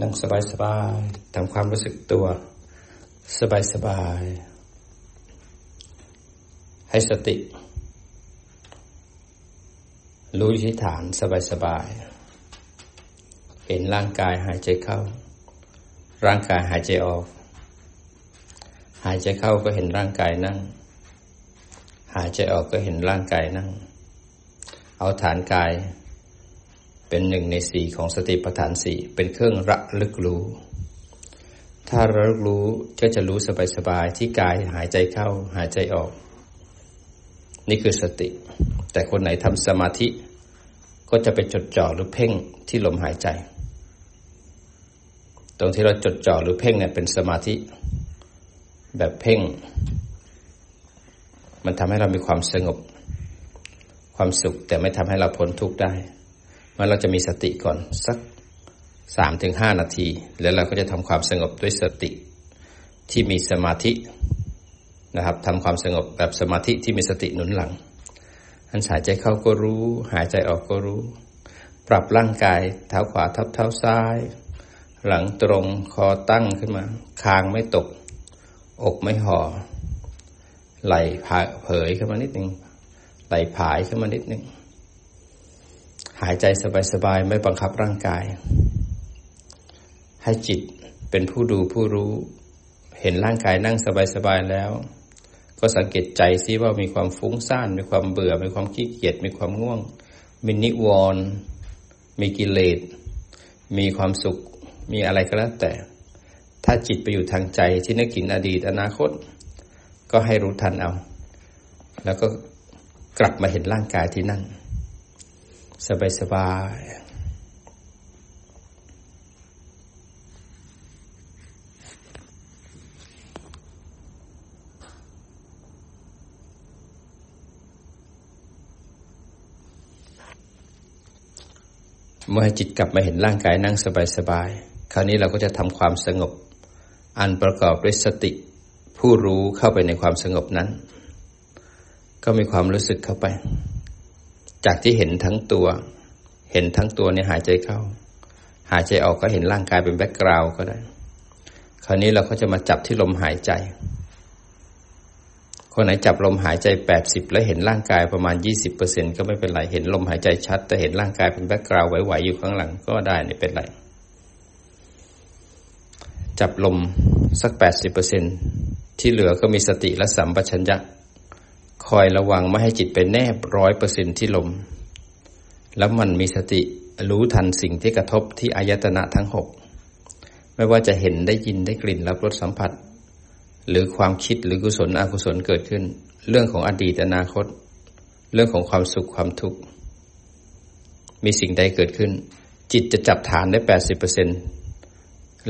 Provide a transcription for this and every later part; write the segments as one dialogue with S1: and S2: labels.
S1: นั่งสบายสบายทำความรู้สึกตัว สบายสบาย ให้สติ รู้ที่ฐานสบายสบาย เห็นร่างกายหายใจเข้า ร่างกายหายใจออก หายใจเข้าก็เห็นร่างกายนั่ง หายใจออกก็เห็นร่างกายนั่ง เอาฐานกาย เป็นหนึ่งในสี่ของสติปัฏฐานสี่เป็นเครื่องระลึกรู้ ถ้าระลึกรู้ก็จะรู้สบายๆที่กายหายใจเข้าหายใจออก นี่คือสติ แต่คนไหนทำสมาธิ ก็จะไปจดจ่อหรือเพ่งที่ลมหายใจ ตรงที่เราจดจ่อหรือเพ่งเนี่ยเป็นสมาธิ แบบเพ่ง มันทำให้เรามีความสงบความสุขแต่ไม่ทำให้เราพ้นทุกข์ได้ มันเราจะมีสติก่อนสักสามถึงห้านาที แล้วเราก็จะทำความสงบด้วยสติที่มีสมาธินะครับทำความสงบแบบสมาธิที่มีสติหนุนหลังอันหายใจเข้าก็รู้ หายใจออกก็รู้ ปรับร่างกายเท้าขวาทับเท้าซ้าย หลังตรงคอตั้งขึ้นมา คางไม่ตก อกไม่ห่อ ไหล่เผยขึ้นมานิดหนึ่งไหล่ผายขึ้นมานิดหนึ่ง หายใจสบายๆ ไม่บังคับร่างกาย ให้จิตเป็นผู้ดูผู้รู้ เห็นร่างกายนั่งสบายๆ แล้ว ก็สังเกตใจซิว่ามีความฟุ้งซ่าน มีความเบื่อ มีความขี้เกียจ มีความง่วง มีนิวรณ์ มีกิเลส มีความสุข มีอะไรก็แล้วแต่ ถ้าจิตไปอยู่ทางใจที่นึกถึงอดีตอนาคต ก็ให้รู้ทันเอา แล้วก็กลับมาเห็นร่างกายที่นั่ง สบายสบายเมื่อจิตกลับมาเห็นร่างกายนั่งสบายๆ คราวนี้เราก็จะทำความสงบ อันประกอบด้วยสติ ผู้รู้เข้าไปในความสงบนั้น ก็มีความรู้สึกเข้าไป จากที่เห็นทั้งตัว เห็นทั้งตัวเนี่ยหายใจเข้า หายใจออกก็เห็นร่างกายเป็น background ก็ได้ คราวนี้เราก็จะมาจับที่ลมหายใจ คนไหนจับลมหายใจแปดสิบแล้วเห็นร่างกายประมาณยี่สิบเปอร์เซ็นก็ไม่เป็นไร เห็นลมหายใจชัด แต่เห็นร่างกายเป็น background ไหวๆอยู่ข้างหลังก็ได้ไม่เป็นไร จับลมสักแปดสิบเปอร์เซ็นที่เหลือก็มีสติและสัมปชัญญะ คอยระวังไม่ให้จิตไปแนบร้อยเปอร์เซ็นที่ลม แล้วมันมีสติรู้ทันสิ่งที่กระทบที่อายตนะทั้งหกไม่ว่าจะเห็นได้ยินได้กลิ่นรับรสสัมผัส หรือความคิดหรือกุศลอกุศลเกิดขึ้น เรื่องของอดีตอนาคต เรื่องของความสุขความทุกข์มีสิ่งใดเกิดขึ้น จิตจะจับฐานได้แปดสิบเปอร์เซ็น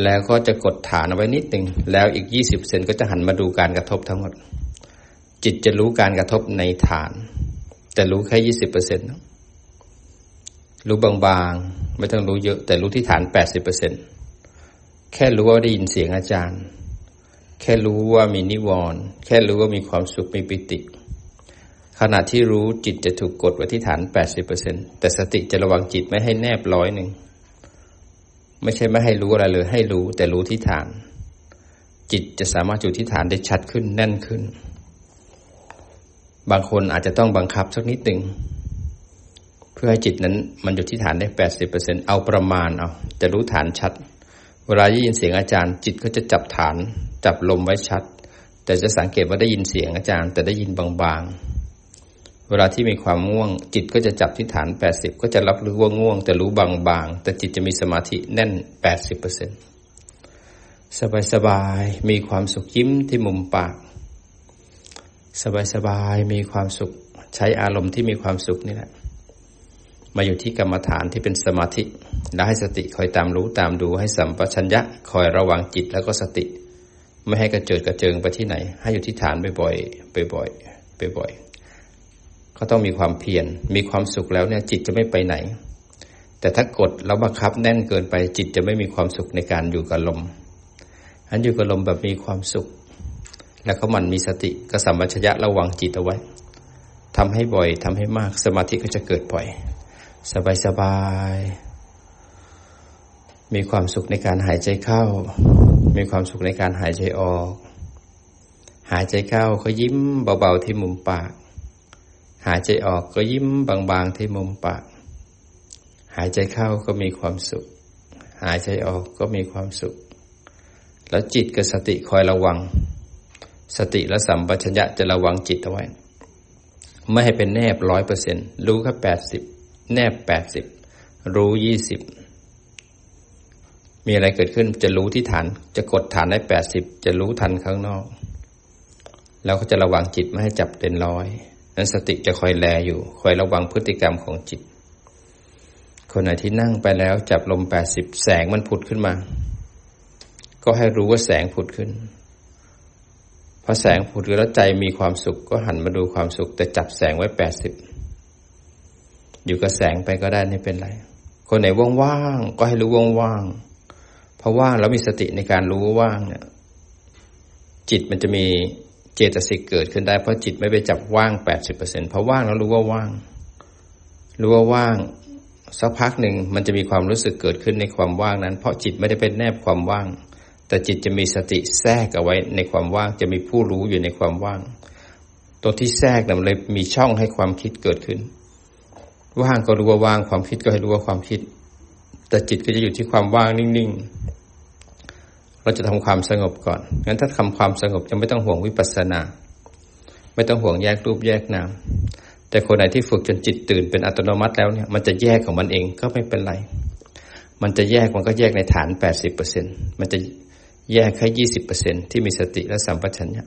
S1: แล้วก็จะกดฐานเอาไว้นิดหนึ่งแล้วอีกยี่สิบเปอร์เซ็นก็จะหันมาดูการกระทบทั้งหมด จิตจะรู้การกระทบในฐาน แต่รู้แค่ยี่สิบเปอร์เซ็นต์รู้บางๆ ไม่ต้องรู้เยอะ แต่รู้ที่ฐานแปดสิบเปอร์เซ็นตแค่รู้ว่าได้ยินเสียงอาจารย์ แค่รู้ว่ามีนิวรณ์แค่รู้ว่ามีความสุขมีปิติ ขณะที่รู้จิตจะถูกกดไว้ที่ฐานแปดสิบเปอร์เซ็นแต่สติจะระวังจิตไม่ให้แนบร้อยหนึ่ง ไม่ใช่ไม่ให้รู้อะไรเลย ให้รู้แต่รู้ที่ฐาน จิตจะสามารถอยู่ที่ฐานได้ชัดขึ้นแน่นขึ้น บางคนอาจจะต้องบังคับสักนิดหนึ่งเพื่อให้จิตนั้นมันอยู่ที่ฐานได้แปดสิบเปอร์เซ็นเอาประมาณเอาจะรู้ฐานชัด เวลาได้ยินเสียงอาจารย์ จิตก็จะจับฐานจับลมไว้ชัด แต่จะสังเกตว่าได้ยินเสียงอาจารย์ แต่ได้ยินบางๆ เวลาที่มีความง่วง จิตก็จะจับที่ฐานแปดสิบก็จะรับรู้ว่าง่วง แต่รู้บางๆ แต่จิตจะมีสมาธิแน่นแปดสิบเปอร์เซ็นสบายๆมีความสุขยิ้มที่มุมปาก สบายๆมีความสุข ใช้อารมณ์ที่มีความสุขนี่แหละมาอยู่ที่กรรมฐานที่เป็นสมาธิแล้วให้สติคอยตามรู้ตามดูให้สัมปชัญญะคอยระวังจิตแล้วก็สติ ไม่ให้กระเจิดกระเจิงไปที่ไหน ให้อยู่ที่ฐานบ่อยๆบ่อยๆบ่อยๆก็ต้องมีความเพียรมีความสุขแล้วเนี่ยจิตจะไม่ไปไหน แต่ถ้ากดแล้วบังคับแน่นเกินไปจิตจะไม่มีความสุขในการอยู่กับลมอันอยู่กับลมแบบมีความสุข แล้วก็มันมีสติกสัมปชัญญะระวังจิตเอาไว้ทำให้บ่อยทำให้มากสมาธิก็จะเกิดบ่อย สบายสบาย มีความสุขในการหายใจเข้า มีความสุขในการหายใจออก หายใจเข้าก็ยิ้มเบาๆที่มุมปาก หายใจออกก็ยิ้มบางๆที่มุมปาก หายใจเข้าก็มีความสุข หายใจออกก็มีความสุข แล้วจิตกับสติคอยระวัง สติและสัมปชัญญะจะระวังจิตเอาไว้ ไม่ให้เป็นแนบร้อยเปอร์เซ็นรู้แค่แปดสิบแนบแปดสิบรู้ยี่สิบมีอะไรเกิดขึ้นจะรู้ที่ฐาน จะกดฐานได้แปดสิบจะรู้ทันข้างนอกแล้วก็จะระวังจิตไม่ให้จับเต็นร้อยนั้นสติจะคอยแลอยู่ คอยระวังพฤติกรรมของจิต คนไหนที่นั่งไปแล้วจับลมแปดสิบแสงมันผุดขึ้นมา ก็ให้รู้ว่าแสงผุดขึ้น พอแสงผุดแล้วใจมีความสุขก็หันมาดูความสุข แต่จับแสงไว้แปดสิบอยู่กับแสงไปก็ได้ไม่เป็นไร คนไหนว่างๆก็ให้รู้ว่างๆเพราะว่างแล้วมีสติในการรู้ว่าว่างเนี่ย จิตมันจะมีเจตสิกเกิดขึ้นได้เพราะจิตไม่ไปจับว่างแปดสิบเปอร์เซ็นเพราะว่างแล้วรู้ว่าว่าง รู้ว่าว่างสักพักหนึ่งมันจะมีความรู้สึกเกิดขึ้นในความว่างนั้น เพราะจิตไม่ได้เป็นแนบความว่าง แต่จิตจะมีสติแทรกเอาไว้ในความว่าง จะมีผู้รู้อยู่ในความว่าง ตัวที่แทรกนั้นเลยมีช่องให้ความคิดเกิดขึ้น ว่างก็รู้ว่าว่าง ความคิดก็ให้รู้ว่าความคิด แต่จิตก็จะอยู่ที่ความว่างนิ่งๆ เราจะทำความสงบก่อน งั้นถ้าทำความสงบจะไม่ต้องห่วงวิปัสสนา ไม่ต้องห่วงแยกรูปแยกนาม แต่คนไหนที่ฝึกจนจิตตื่นเป็นอัตโนมัติแล้วเนี่ย มันจะแยกของมันเองก็ไม่เป็นไร มันจะแยกมันก็แยกในฐานแปดสิบเปอร์เซ็นมันจะ แยกแค่ยี่สิบเปอร์เซ็นที่มีสติและสัมปชัญญะ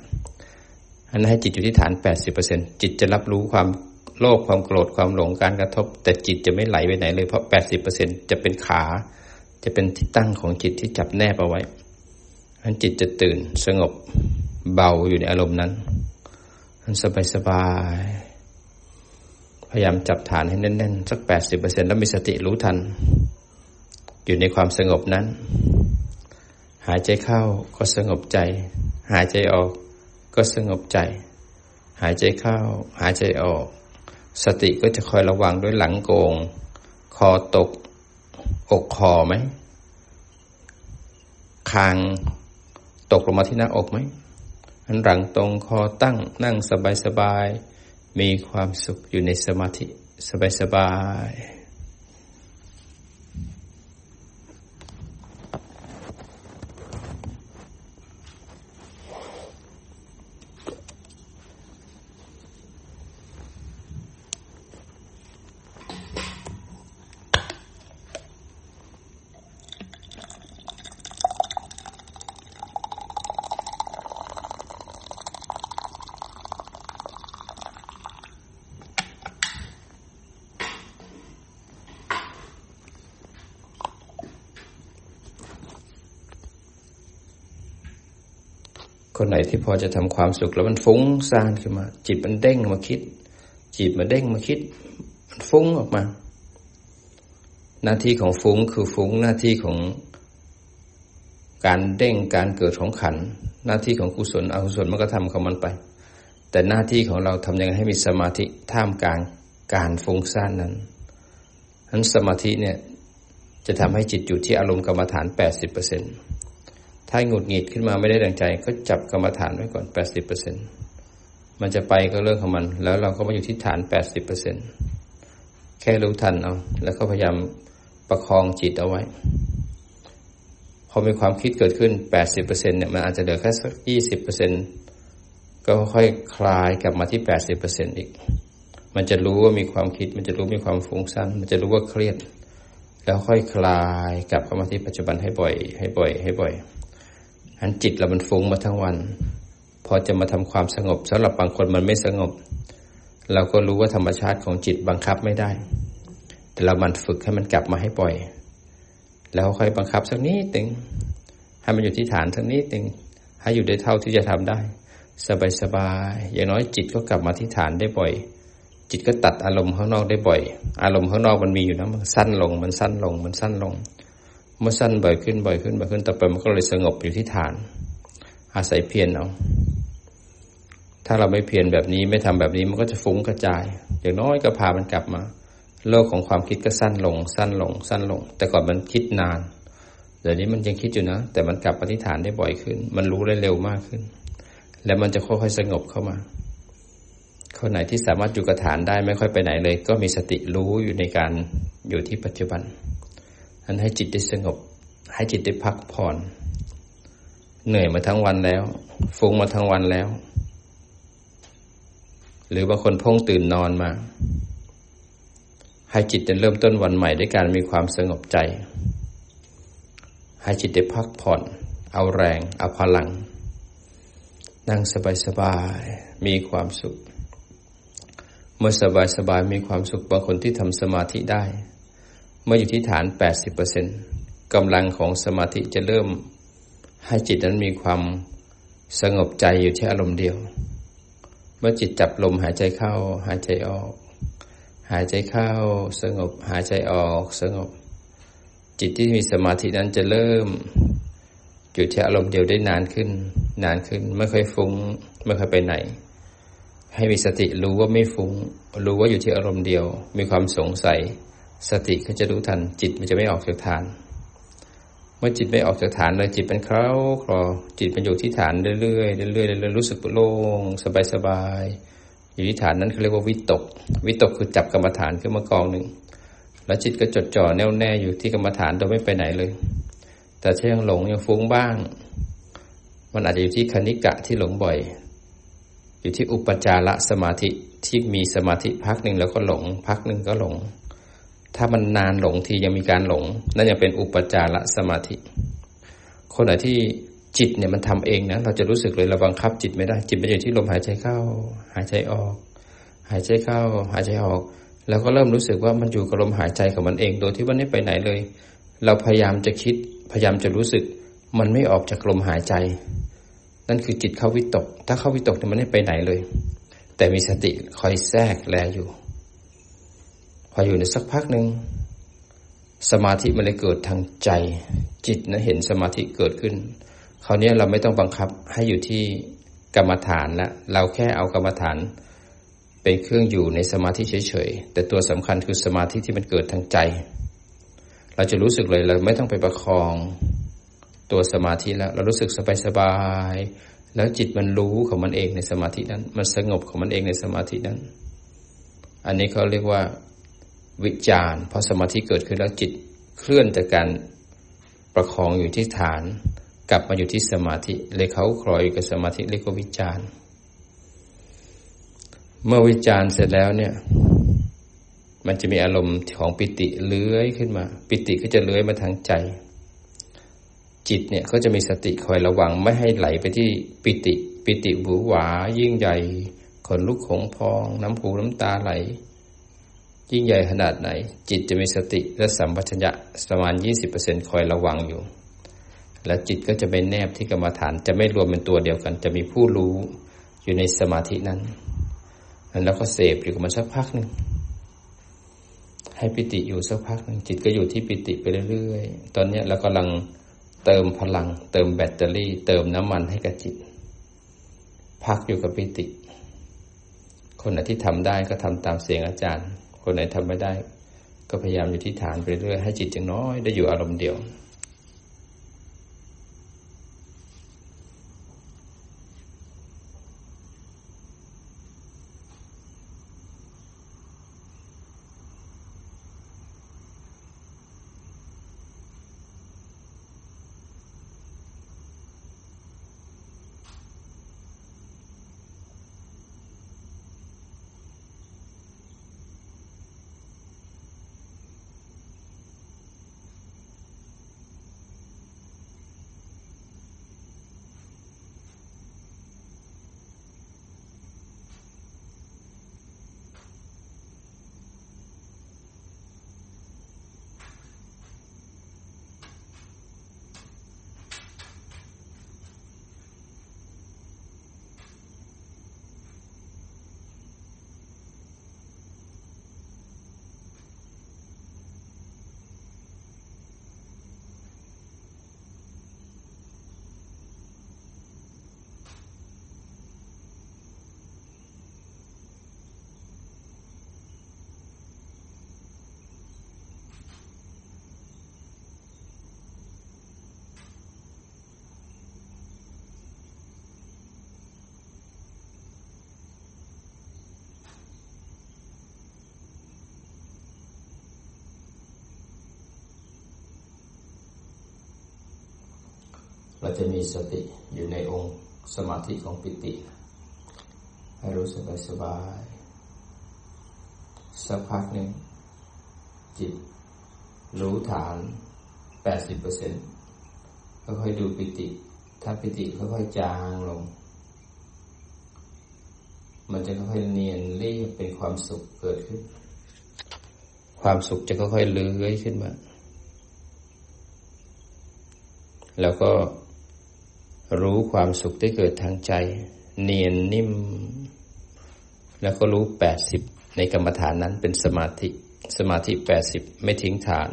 S1: อันนั้นให้จิตอยู่ที่ฐานแปดสิบเปอร์เซ็นจิตจะรับรู้ความโลภความโกรธความหลงการกระทบ แต่จิตจะไม่ไหลไปไหนเลยเพราะแปดสิบเปอร์เซ็นจะเป็นขา จะเป็นที่ตั้งของจิตที่จับแนบเอาไว้ันจิตจะตื่นสงบเบาอยู่ในอารมณ์นั้นมันสบายสบายพยายามจับฐานให้แน่นๆสักแปดสิบเปอร์เซ็นแล้วมีสติรู้ทัน อยู่ในความสงบนั้น หายใจเข้าก็สงบใจ หายใจออกก็สงบใจ หายใจเข้า หายใจออก สติก็จะคอยระวังด้วยหลังโกง คอตก อกคอไหมคางตกลงมาที่หน้าอกไหมอันหลังตรงคอตั้งนั่งสบายๆมีความสุขอยู่ในสมาธิสบายๆคนไที่พอจะทำความสุขแล้วมันฟุ้งซ่านขึ้นมา จิตมันเด้งมาคิด จิตมันเด้งมาคิด มันฟุ้งออกมา หน้าที่ของฟุ้งคือฟุ้งหน้าที่ของการเด้งการเกิดของขัน หน้าที่ของกุศลอกุศลมันก็ทำของมันไป แต่หน้าที่ของเราทำยังไงให้มีสมาธิท่ามกลางการฟุ้งซ่านนั้นนั้นสมาธิเนี่ยจะทำให้จิตอยู่ที่อารมณ์กรรมฐานแปดสิบเปอร์เซ็นต์ ถ้าหงุดหงิดขึ้นมาไม่ได้ดังใจ ก็จับกรรมฐานไว้ก่อนแปดสิบเปอร์เซ็นมันจะไปก็เรื่องของมัน แล้วเราก็มาอยู่ที่ฐานแปดสิบเปอร์เซ็นแค่รู้ทันเอา แล้วก็พยายามประคองจิตเอาไว้ พอมีความคิดเกิดขึ้นแปดสิบเปอร์เซ็นเนี่ยมันอาจจะเหลือแค่สักยี่สิบเปอร์เซ็นก็ค่อยคลายกลับมาที่แปดสิบเปอร์เซ็นอีก มันจะรู้ว่ามีความคิด มันจะรู้มีความฟุ้งซ่าน มันจะรู้ว่าเครียด แล้วค่อยคลายกลับเข้ามาที่ปัจจุบันให้บ่อย ให้บ่อย ให้บ่อยอั อันจิตเรามันฟุ้งมาทั้งวัน พอจะมาทำความสงบสำหรับบางคนมันไม่สงบ เราก็รู้ว่าธรรมชาติของจิตบังคับไม่ได้ แต่เรามันฝึกให้มันกลับมาให้ปล่อย แล้วค่อยบังคับสักนิดหนึ่งให้มันอยู่ที่ฐานสักนิดหนึ่งให้อยู่ได้เท่าที่จะทำได้ สบายสบายอย่างน้อยจิตก็กลับมาที่ฐานได้บ่อย จิตก็ตัดอารมณ์ข้างนอกได้บ่อย อารมณ์ข้างนอกมันมีอยู่นะมันสั้นลง มันสั้นลง มันสั้นลง เมื่อสั้นบ่อยขึ้นบ่อยขึ้นบ่อยขึ้นต่อไปมันก็เลยสงบอยู่ที่ฐาน อาศัยเพียรเอาถ้าเราไม่เพียรแบบนี้ไม่ทำแบบนี้มันก็จะฟุ้งกระจาย อย่างน้อยก็พามันกลับมา โลกของความคิดก็สั้นลง สั้นลง สั้นลง แต่ก่อนมันคิดนานเดี๋ยวนี้มันยังคิดอยู่นะ แต่มันกลับปฏิฐานได้บ่อยขึ้น มันรู้ได้เร็วมากขึ้น แล้วมันจะค่อยๆสงบเข้ามาคนไหนที่สามารถอยู่กับฐานได้ไม่ค่อยไปไหนเลย ก็มีสติรู้อยู่ในการอยู่ที่ปัจจุบัน นั้นให้จิตได้สงบ ให้จิตได้พักผ่อน เหนื่อยมาทั้งวันแล้ว ฟุ้งมาทั้งวันแล้ว หรือบางคนพงตื่นนอนมา ให้จิตจะเริ่มต้นวันใหม่ด้วยการมีความสงบใจ ให้จิตได้พักผ่อน เอาแรง เอาพลัง นั่งสบายๆ มีความสุข เมื่อสบายๆ มีความสุขบางคนที่ทำสมาธิได้ เมื่ออยู่ที่ฐาน 80%กำลังของสมาธิจะเริ่ม ให้จิตนั้นมีความสงบใจอยู่ที่อารมณ์เดียว เมื่อจิตจับลมหายใจเข้า หายใจออก หายใจเข้า สงบ หายใจออก สงบ จิตที่มีสมาธินั้นจะเริ่มอยู่ที่อารมณ์เดียวได้นานขึ้น นานขึ้นไม่ค่อยฟุง้งไม่ค่อยไปไหน ให้มีสติรู้ว่าไม่ฟุง้ง รู้ว่าอยู่ที่อารมณ์เดียว มีความสงสัย สติก็จะรู้ทันจิตมันจะไม่ออกจากฐาน เมื่อจิตไม่ออกจากฐานเลยจิตเป็นเคล้าคลอจิตมันอยู่ที่ฐานเรื่อยๆเรื่อยๆเรื่อยๆรู้สึกโล่งสบายๆอยู่ที่ฐานนั้นเขาเรียกว่าวิตก วิตกคือจับกรรมฐานขึ้นมากองหนึ่งแล้วจิตก็จดจ่อแน่วแน่อยู่ที่กรรมฐานโดยไม่ไปไหนเลย แต่ถ้ายังหลงยังฟุ้งบ้าง มันอาจจะอยู่ที่คณิกะที่หลงบ่อย อยู่ที่อุปจารสมาธิที่มีสมาธิพักหนึ่งแล้วก็หลง พักหนึ่งก็หลง ถ้ามันนานหลงทียังมีการหลง นั่นยังเป็นอุปจารสมาธิ คนไหนที่จิตเนี่ยมันทำเองนะเราจะรู้สึกเลยเราบังคับจิตไม่ได้ จิตมันอยู่ที่ลมหายใจเข้า หายใจออก หายใจเข้า หายใจออก แล้วก็เริ่มรู้สึกว่ามันอยู่กับลมหายใจของมันเอง โดยที่มันไม่ไปไหนเลย เราพยายามจะคิด พยายามจะรู้สึก มันไม่ออกจากลมหายใจ นั่นคือจิตเข้าวิตก ถ้าเข้าวิตกเนี่ยมันไม่ไปไหนเลย แต่มีสติคอยแทรกแลอยู่ ออยู่ในสักพักหนึ่งสมาธิมันเลยเกิดทางใจ จิตนะเห็นสมาธิเกิดขึ้นคราวนี้เราไม่ต้องบังคับให้อยู่ที่กรรมฐานล้วเราแค่เอากรรมฐาน เป็นเครื่องอยู่ในสมาธิเฉยๆแต่ตัวสำคัญคือสมาธิที่มันเกิดทางใจ เราจะรู้สึกเลยเราไม่ต้องไปประคองตัวสมาธิแล้ว เรารู้สึกสบายๆแล้วจิตมันรู้ของมันเองในสมาธินั้น มันสงบของมันเองในสมาธินั้น อันนี้เขาเรียกว่า วิจารเพราะสมาธิเกิดขึ้นแล้วจิตเคลื่อนจากการประคองอยู่ที่ฐาน กลับมาอยู่ที่สมาธิเลยเขาคลอยกับสมาธิเรียกว่าวิจารณ์เมื่อวิจารณ์เสร็จแล้วเนี่ย มันจะมีอารมณ์ของปิติเลื้อยขึ้นมา ปิติก็จะเลื้อยมาทางใจ จิตเนี่ยก็จะมีสติคอยระวังไม่ให้ไหลไปที่ปิติ ปิติบูหวายิ่งใหญ่ขนลุกขงพอง น้ำหูน้ำตาไหล ยิ่งใหญ่ขนาดไหน จิตจะมีสติและสัมปชัญญะประมาณยี่สิบเปอร์เซ็นคอยระวังอยู่ และจิตก็จะไม่แนบที่กรรมฐานจะไม่รวมเป็นตัวเดียวกัน จะมีผู้รู้อยู่ในสมาธินั้นแล้วก็เสพอยู่กับมันสักพักหนึ่งให้ปิติอยู่สักพักหนึ่งจิตก็อยู่ที่ปิติไปเรื่อยๆ ตอนนี้เรากำลังเติมพลัง เติมแบตเตอรี่ เติมน้ำมันให้กับจิต พักอยู่กับปิติ คนไหนที่ทำได้ก็ทำตามเสียงอาจารย์ คนไหนทำไม่ได้ ก็พยายามอยู่ที่ฐานไปเรื่อยให้จิตอย่างน้อยได้อยู่อารมณ์เดียว เราจะมีสติอยู่ในองค์สมาธิของปิติ ให้รู้สบายสบายสักพักหนึ่งจิต รู้ฐานแปดสิบเปอร์เซ็นต์ค่อยๆดูปิติ ถ้าปิติค่อยๆจางลง มันจะค่อยๆเนียนเรียบเป็นความสุขเกิดขึ้น ความสุขจะค่อยๆเลื้อยขึ้นมา แล้วก็ รู้ความสุขที่เกิดทางใจ เนียนนิ่ม แล้วก็รู้แปดสิบในกรรมฐานนั้นเป็นสมาธิ สมาธิแปดสิบไม่ทิ้งฐาน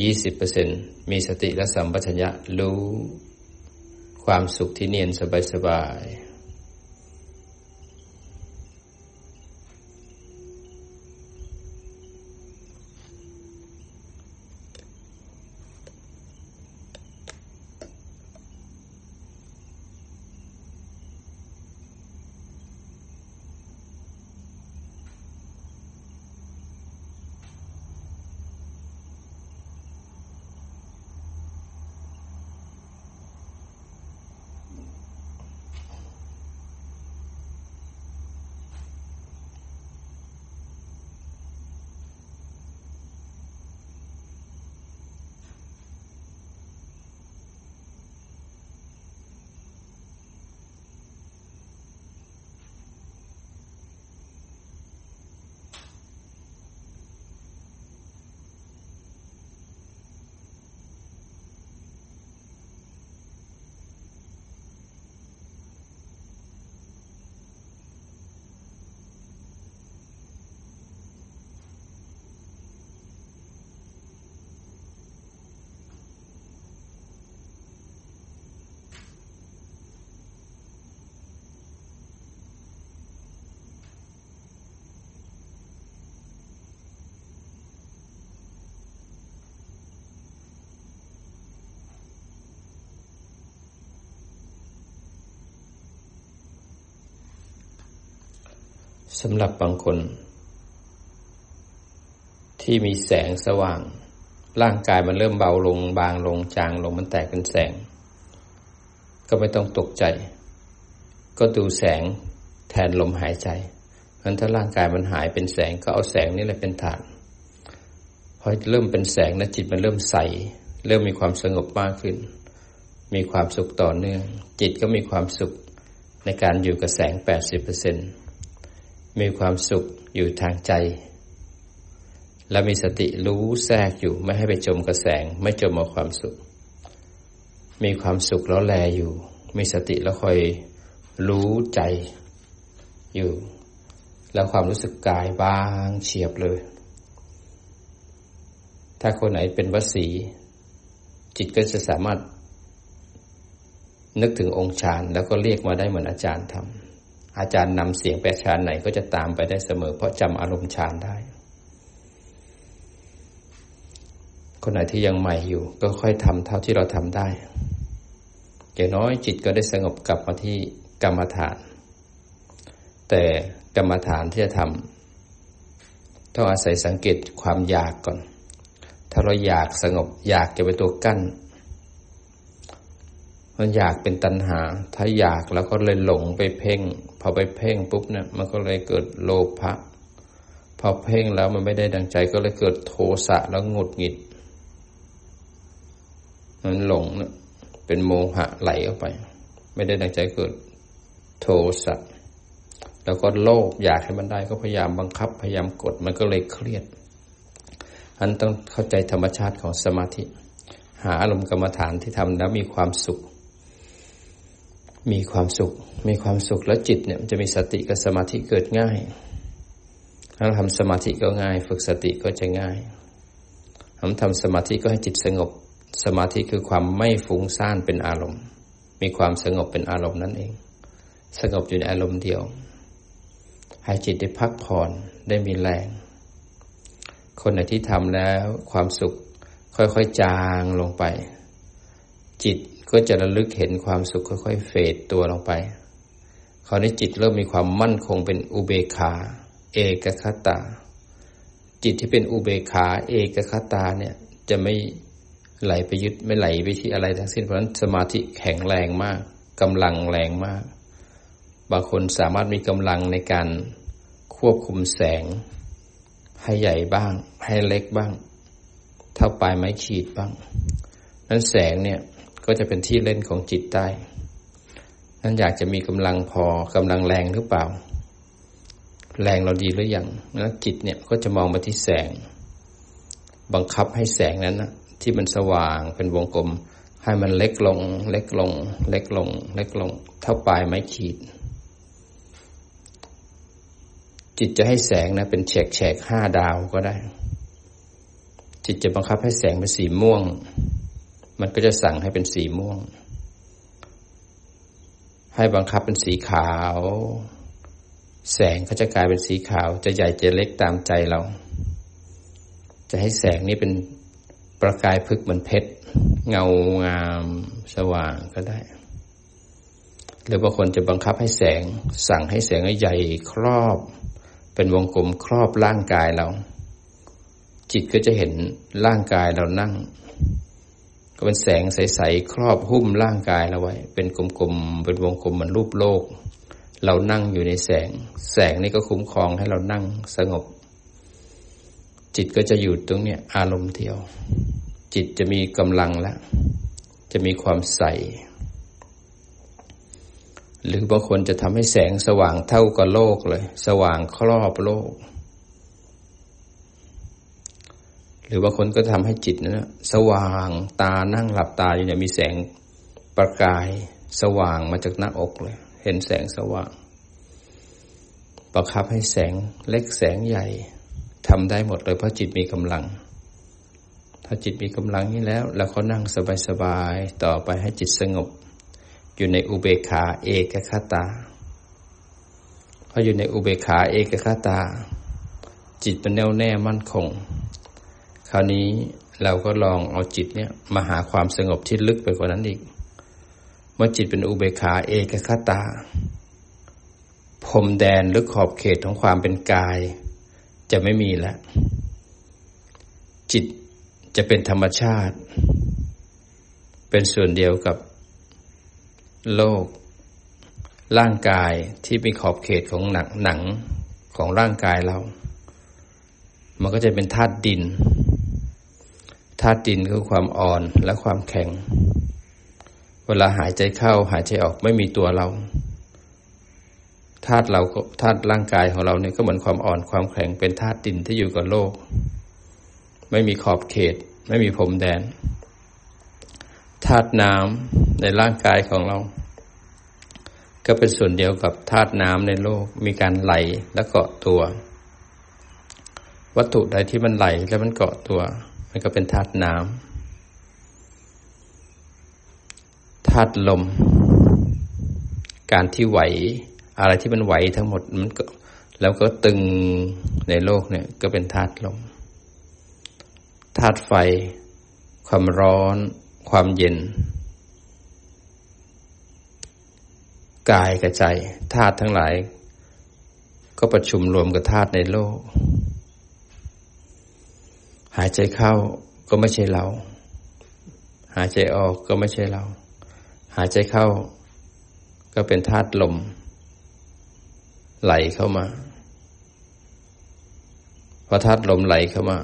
S1: ยี่สิบเปอร์เซ็นมีสติและสัมปชัญญะรู้ความสุขที่เนียนสบายสบาย สำหรับบางคน ที่มีแสงสว่าง ร่างกายมันเริ่มเบาลง บางลงจางลงมันแตกเป็นแสง ก็ไม่ต้องตกใจ ก็ดูแสงแทนลมหายใจเพราะถ้าร่างกายมันหายเป็นแสงก็เอาแสงนี่แหละเป็นฐานพอเริ่มเป็นแสงนะจิตมันเริ่มใส เริ่มมีความสงบมากขึ้น มีความสุขต่อเนื่อง จิตก็มีความสุขในการอยู่กับแสงแปดสิบเปอร์เซ็นต์ มีความสุขอยู่ทางใจ และมีสติรู้แทรกอยู่ไม่ให้ไปจมกระแสง ไม่จมเอาความสุข มีความสุขแล้วแลอยู่ มีสติแล้วคอยรู้ใจอยู่ แล้วความรู้สึกกายบางเฉียบเลย ถ้าคนไหนเป็นวสี จิตก็จะสามารถนึกถึงองค์ฌานแล้วก็เรียกมาได้เหมือนอาจารย์ทำ อาจารย์นำเสียงแปดฌานไหนก็จะตามไปได้เสมอ เพราะจำอารมณ์ฌานได้ คนไหนที่ยังใหม่อยู่ ก็ค่อยทำเท่าที่เราทำได้อย่างน้อยจิตก็ได้สงบกลับมาที่กรรมฐาน แต่กรรมฐานที่จะทำต้องอาศัยสังเกตความอยากก่อน ถ้าเราอยากสงบอยากจะเป็นตัวกั้นมันอยากเป็นตัณหา ถ้าอยากแล้วก็เลยหลงไปเพ่ง พอไปเพ่งปุ๊บเนี่ยมันก็เลยเกิดโลภะพอเพ่งแล้วมันไม่ได้ดังใจก็เลยเกิดโทสะแล้วหงุดหงิดมันหลงเนี่ยเป็นโมหะไหลออกไป ไม่ได้ดังใจเกิดโทสะแล้วก็โลภอยากให้มันได้ก็พยายามบังคับ พยายามกดมันก็เลยเครียดอันต้องเข้าใจธรรมชาติของสมาธิ หาอารมณ์กรรมฐานที่ทำแล้วมีความสุข มีความสุข มีความสุขแล้วจิตเนี่ยมันจะมีสติกับสมาธิเกิดง่าย ถ้าทำสมาธิก็ง่าย ฝึกสติก็จะง่ายทำทำสมาธิก็ให้จิตสงบ สมาธิคือความไม่ฟุ้งซ่านเป็นอารมณ์ มีความสงบเป็นอารมณ์นั่นเอง สงบอยู่ในอารมณ์เดียว ให้จิตได้พักผ่อนได้มีแรง คนไหนที่ทำแล้วความสุขค่อยๆจางลงไป จิต ก็จะระลึกเห็นความสุขค่อยๆเฟดตัวลงไปคราวนี้จิตเริ่มมีความมั่นคงเป็นอุเบกขา เอกคตา จิตที่เป็นอุเบกขา เอกคตาเนี่ย จะไม่ไหลไปยึดไม่ไหลไปที่อะไรทั้งสิ้นเพราะฉะนั้นสมาธิแข็งแรงมากกำลังแรงมาก บางคนสามารถมีกำลังในการควบคุมแสง ให้ใหญ่บ้าง ให้เล็กบ้าง เท่าปลายไม้ขีดบ้างนั้นแสงเนี่ย ก็จะเป็นที่เล่นของจิตได้นั้นอยากจะมีกำลังพอกำลังแรงหรือเปล่า แรงเราดีหรือยังแล้วจิตเนี่ยก็จะมองไปที่แสง บังคับให้แสงนั้นนะที่มันสว่างเป็นวงกลม ให้มันเล็กลง เล็กลง เล็กลง เล็กลง เท่าปลายไม้ขีด จิตจะให้แสงนะ เป็นแฉกแฉกห้าดาวก็ได้ จิตจะบังคับให้แสงเป็นสีม่วง มันก็จะสั่งให้เป็นสีม่วง ให้บังคับเป็นสีขาว แสงก็จะกลายเป็นสีขาว จะใหญ่จะเล็กตามใจเรา จะให้แสงนี้เป็นประกายพึกเหมือนเพชร เงางามสว่างก็ได้ หรือบางคนจะบังคับให้แสง สั่งให้แสงใหญ่ครอบ เป็นวงกลมครอบร่างกายเรา จิตก็จะเห็นร่างกายเรานั่ง ก็เป็นแสงใสๆครอบหุ้มร่างกายเราไว้ เป็นกลมๆเป็นวงกลมเหมือนรูปโลก เรานั่งอยู่ในแสง แสงนี้ก็คุ้มครองให้เรานั่งสงบ จิตก็จะอยู่ตรงเนี้ยอารมณ์เดียว จิตจะมีกำลังแล้วจะมีความใส หรือบางคนจะทำให้แสงสว่างเท่ากับโลกเลย สว่างครอบโลก หรือบางคนก็ทำให้จิตนะสว่างตานั่งหลับตาอยู่เนี่ยมีแสงประกายสว่างมาจากหน้าอกเลย เห็นแสงสว่าง ประคับให้แสงเล็กแสงใหญ่ทำได้หมดเลยเพราะจิตมีกำลัง ถ้าจิตมีกำลังนี้แล้วเรานั่งสบายๆต่อไปให้จิตสงบ อยู่ในอุเบกขาเอกคตาพออยู่ในอุเบกขาเอกคตา จิตเป็นแน่วแน่มั่นคง คราวนี้เราก็ลองเอาจิตเนี่ยมาหาความสงบที่ลึกไปกว่านั้นอีก เมื่อจิตเป็นอุเบกขาเอกคตาพรมแดนหรือขอบเขตของความเป็นกาย จะไม่มีแล้ว จิตจะเป็นธรรมชาติ เป็นส่วนเดียวกับโลก ร่างกายที่มีขอบเขตของหนังหนังของร่างกายเรา มันก็จะเป็นธาตุดิน ธาตุดินคือความอ่อนและความแข็ง เวลาหายใจเข้าหายใจออกไม่มีตัวเราธาตุเราธาตุร่างกายของเราเนี่ยก็เหมือนความอ่อนความแข็งเป็นธาตุดินที่อยู่กับโลก ไม่มีขอบเขต ไม่มีผมแดนธาตุน้ำในร่างกายของเรา ก็เป็นส่วนเดียวกับธาตุน้ำในโลก มีการไหลและเกาะตัว วัตถุใดที่มันไหลแล้วมันเกาะตัว มันก็เป็นธาตุน้ำธาตุลม การที่ไหว อะไรที่มันไหวทั้งหมดมันก็แล้วก็ตึงในโลกเนี่ย ก็เป็นธาตุลมธาตุไฟ ความร้อน ความเย็น กายกับใจธาตุทั้งหลาย ก็ประชุมรวมกับธาตุในโลก หายใจเข้าก็ไม่ใช่เรา หายใจออกก็ไม่ใช่เรา หายใจเข้า ก็เป็นธาตุลม ไหลเข้ามาพอธาตุลมไหลเข้ามา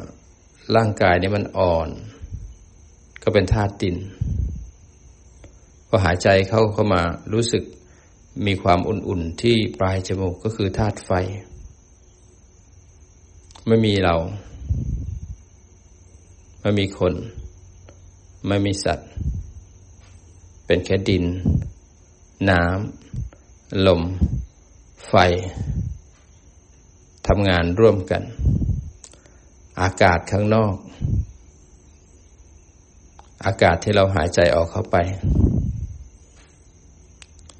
S1: ร่างกายนี้มันอ่อน ก็เป็นธาตุดินพอหายใจเข้าเข้ามารู้สึกมีความอุ่นๆที่ปลายจมูกก็คือธาตุไฟ ไม่มีเรา ไม่มีคน ไม่มีสัตว์ เป็นแค่ดิน น้ำลม ไฟทำงานร่วมกัน อากาศข้างนอก อากาศที่เราหายใจออกเข้าไป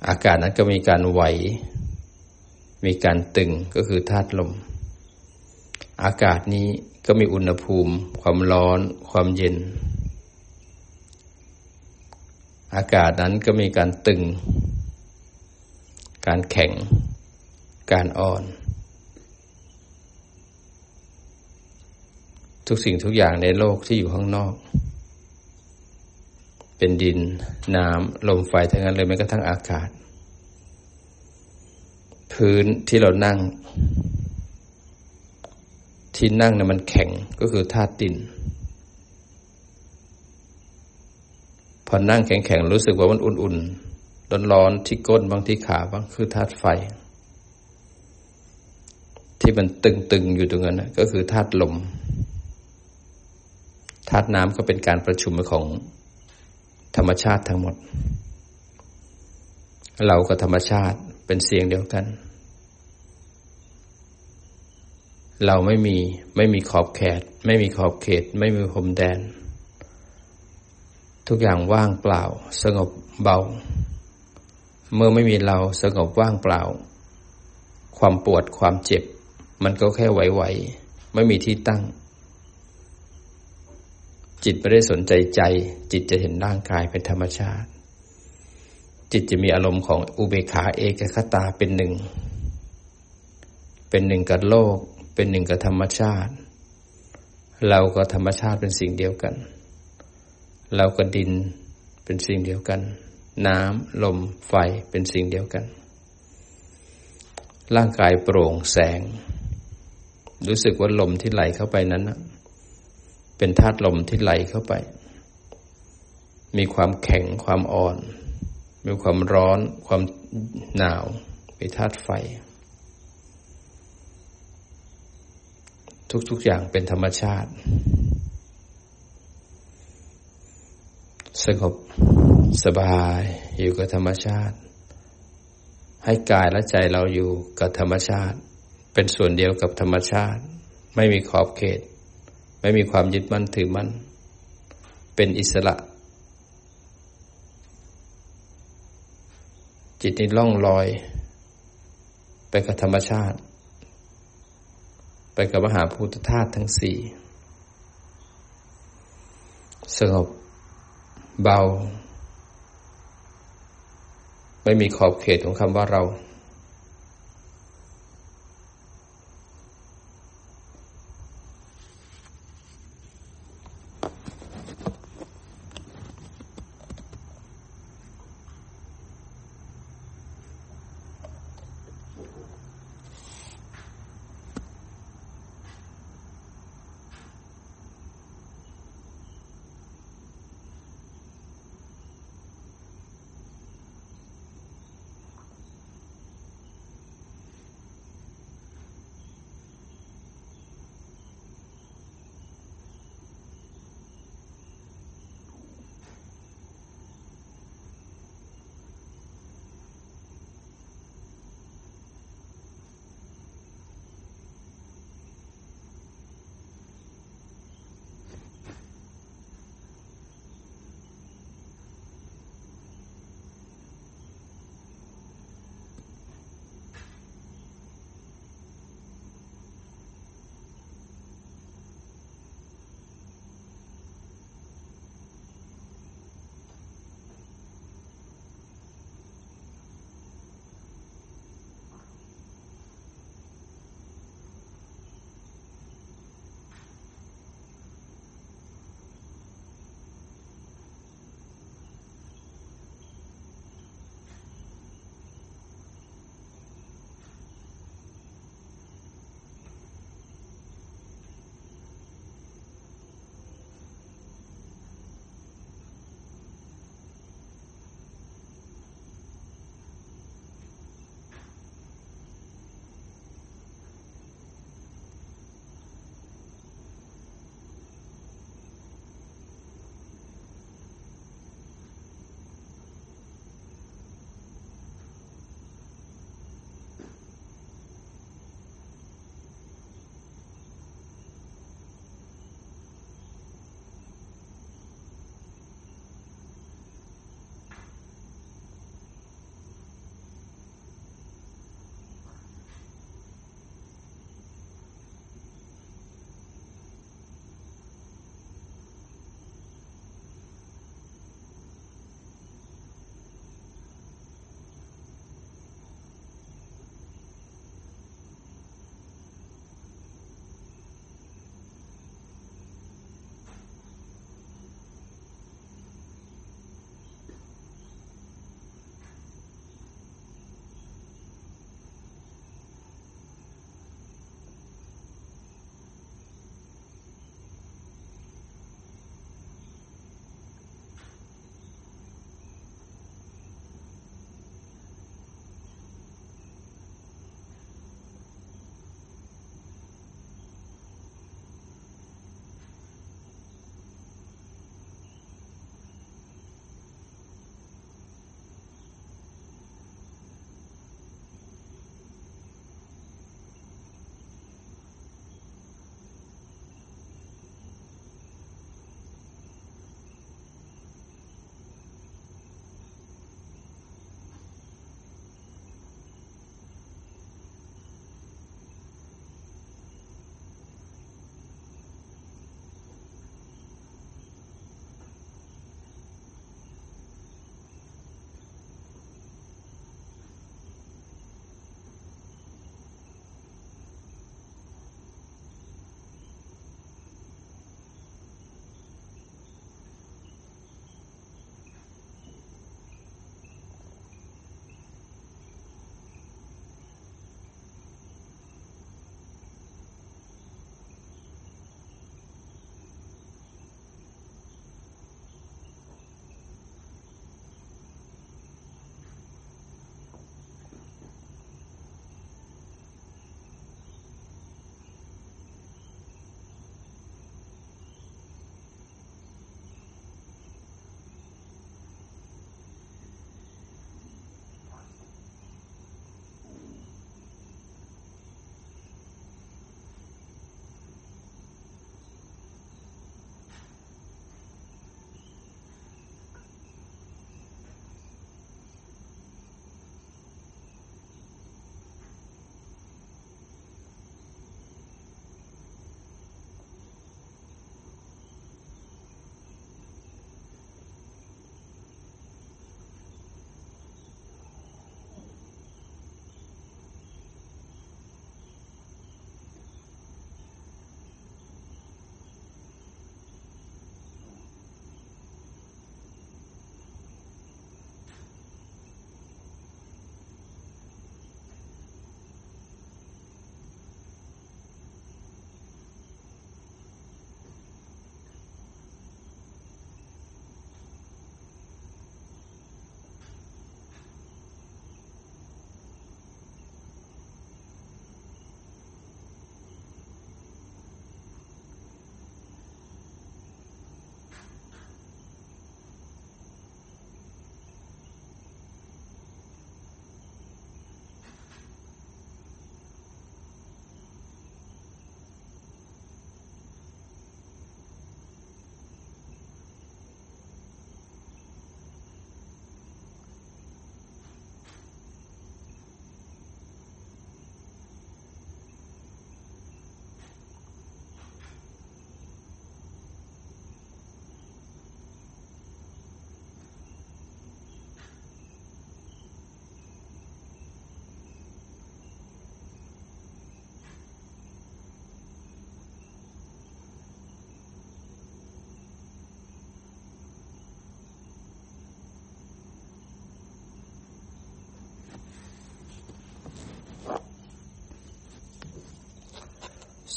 S1: อากาศนั้นก็มีการไหว มีการตึงก็คือธาตุลม อากาศนี้ ก็มีอุณหภูมิ ความร้อน ความเย็น อากาศนั้นก็มีการตึง การแข็ง การอ่อน ทุกสิ่งทุกอย่างในโลกที่อยู่ข้างนอก เป็นดิน น้ำ ลมไฟทั้งนั้นเลยแม้กระทั่งอากาศ พื้นที่เรานั่ง ที่นั่งนะ่ะมันแข็งก็คือธาตุดิน พอนั่งแข็งๆรู้สึกว่ามันอุ่นๆร้อนๆที่ก้นบางที่ขาบางคือธาตุไฟ ที่มันตึงๆอยู่ตรงนั้นนะก็คือธาตุลมธาตุน้ำก็เป็นการประชุมของธรรมชาติทั้งหมด เรากับธรรมชาติเป็นเสียงเดียวกัน เราไม่มีไม่มีขอบแขต ไม่มีขอบเขต ไม่มีพรมแดน ทุกอย่างว่างเปล่า สงบเบา เมื่อไม่มีเราสงบว่างเปล่า ความปวดความเจ็บ มันก็แค่ไหวๆไม่มีที่ตั้ง จิตไม่ได้สนใจใจ จิตจะเห็นร่างกายเป็นธรรมชาติ จิตจะมีอารมณ์ของอุเบกขาเอกคตาเป็นหนึ่ง เป็นหนึ่งกับโลก เป็นหนึ่งกับธรรมชาติ เรากับธรรมชาติเป็นสิ่งเดียวกัน เรากับดินเป็นสิ่งเดียวกัน น้ำลมไฟเป็นสิ่งเดียวกัน ร่างกายโปร่งแสง รู้สึกว่าลมที่ไหลเข้าไปนั้นนะเป็นธาตุลมที่ไหลเข้าไป มีความแข็งความอ่อน มีความร้อน ความหนาว มีธาตุไฟ ทุก ๆอย่างเป็นธรรมชาติ สงบสบายอยู่กับธรรมชาติ ให้กายและใจเราอยู่กับธรรมชาติ เป็นส่วนเดียวกับธรรมชาติ ไม่มีขอบเขต ไม่มีความยึดมั่นถือมั่น เป็นอิสระ จิตนี้ล่องลอย ไปกับธรรมชาติ ไปกับมหาภูตธาตุทั้งสี่สงบเบา ไม่มีขอบเขตของคำว่าเรา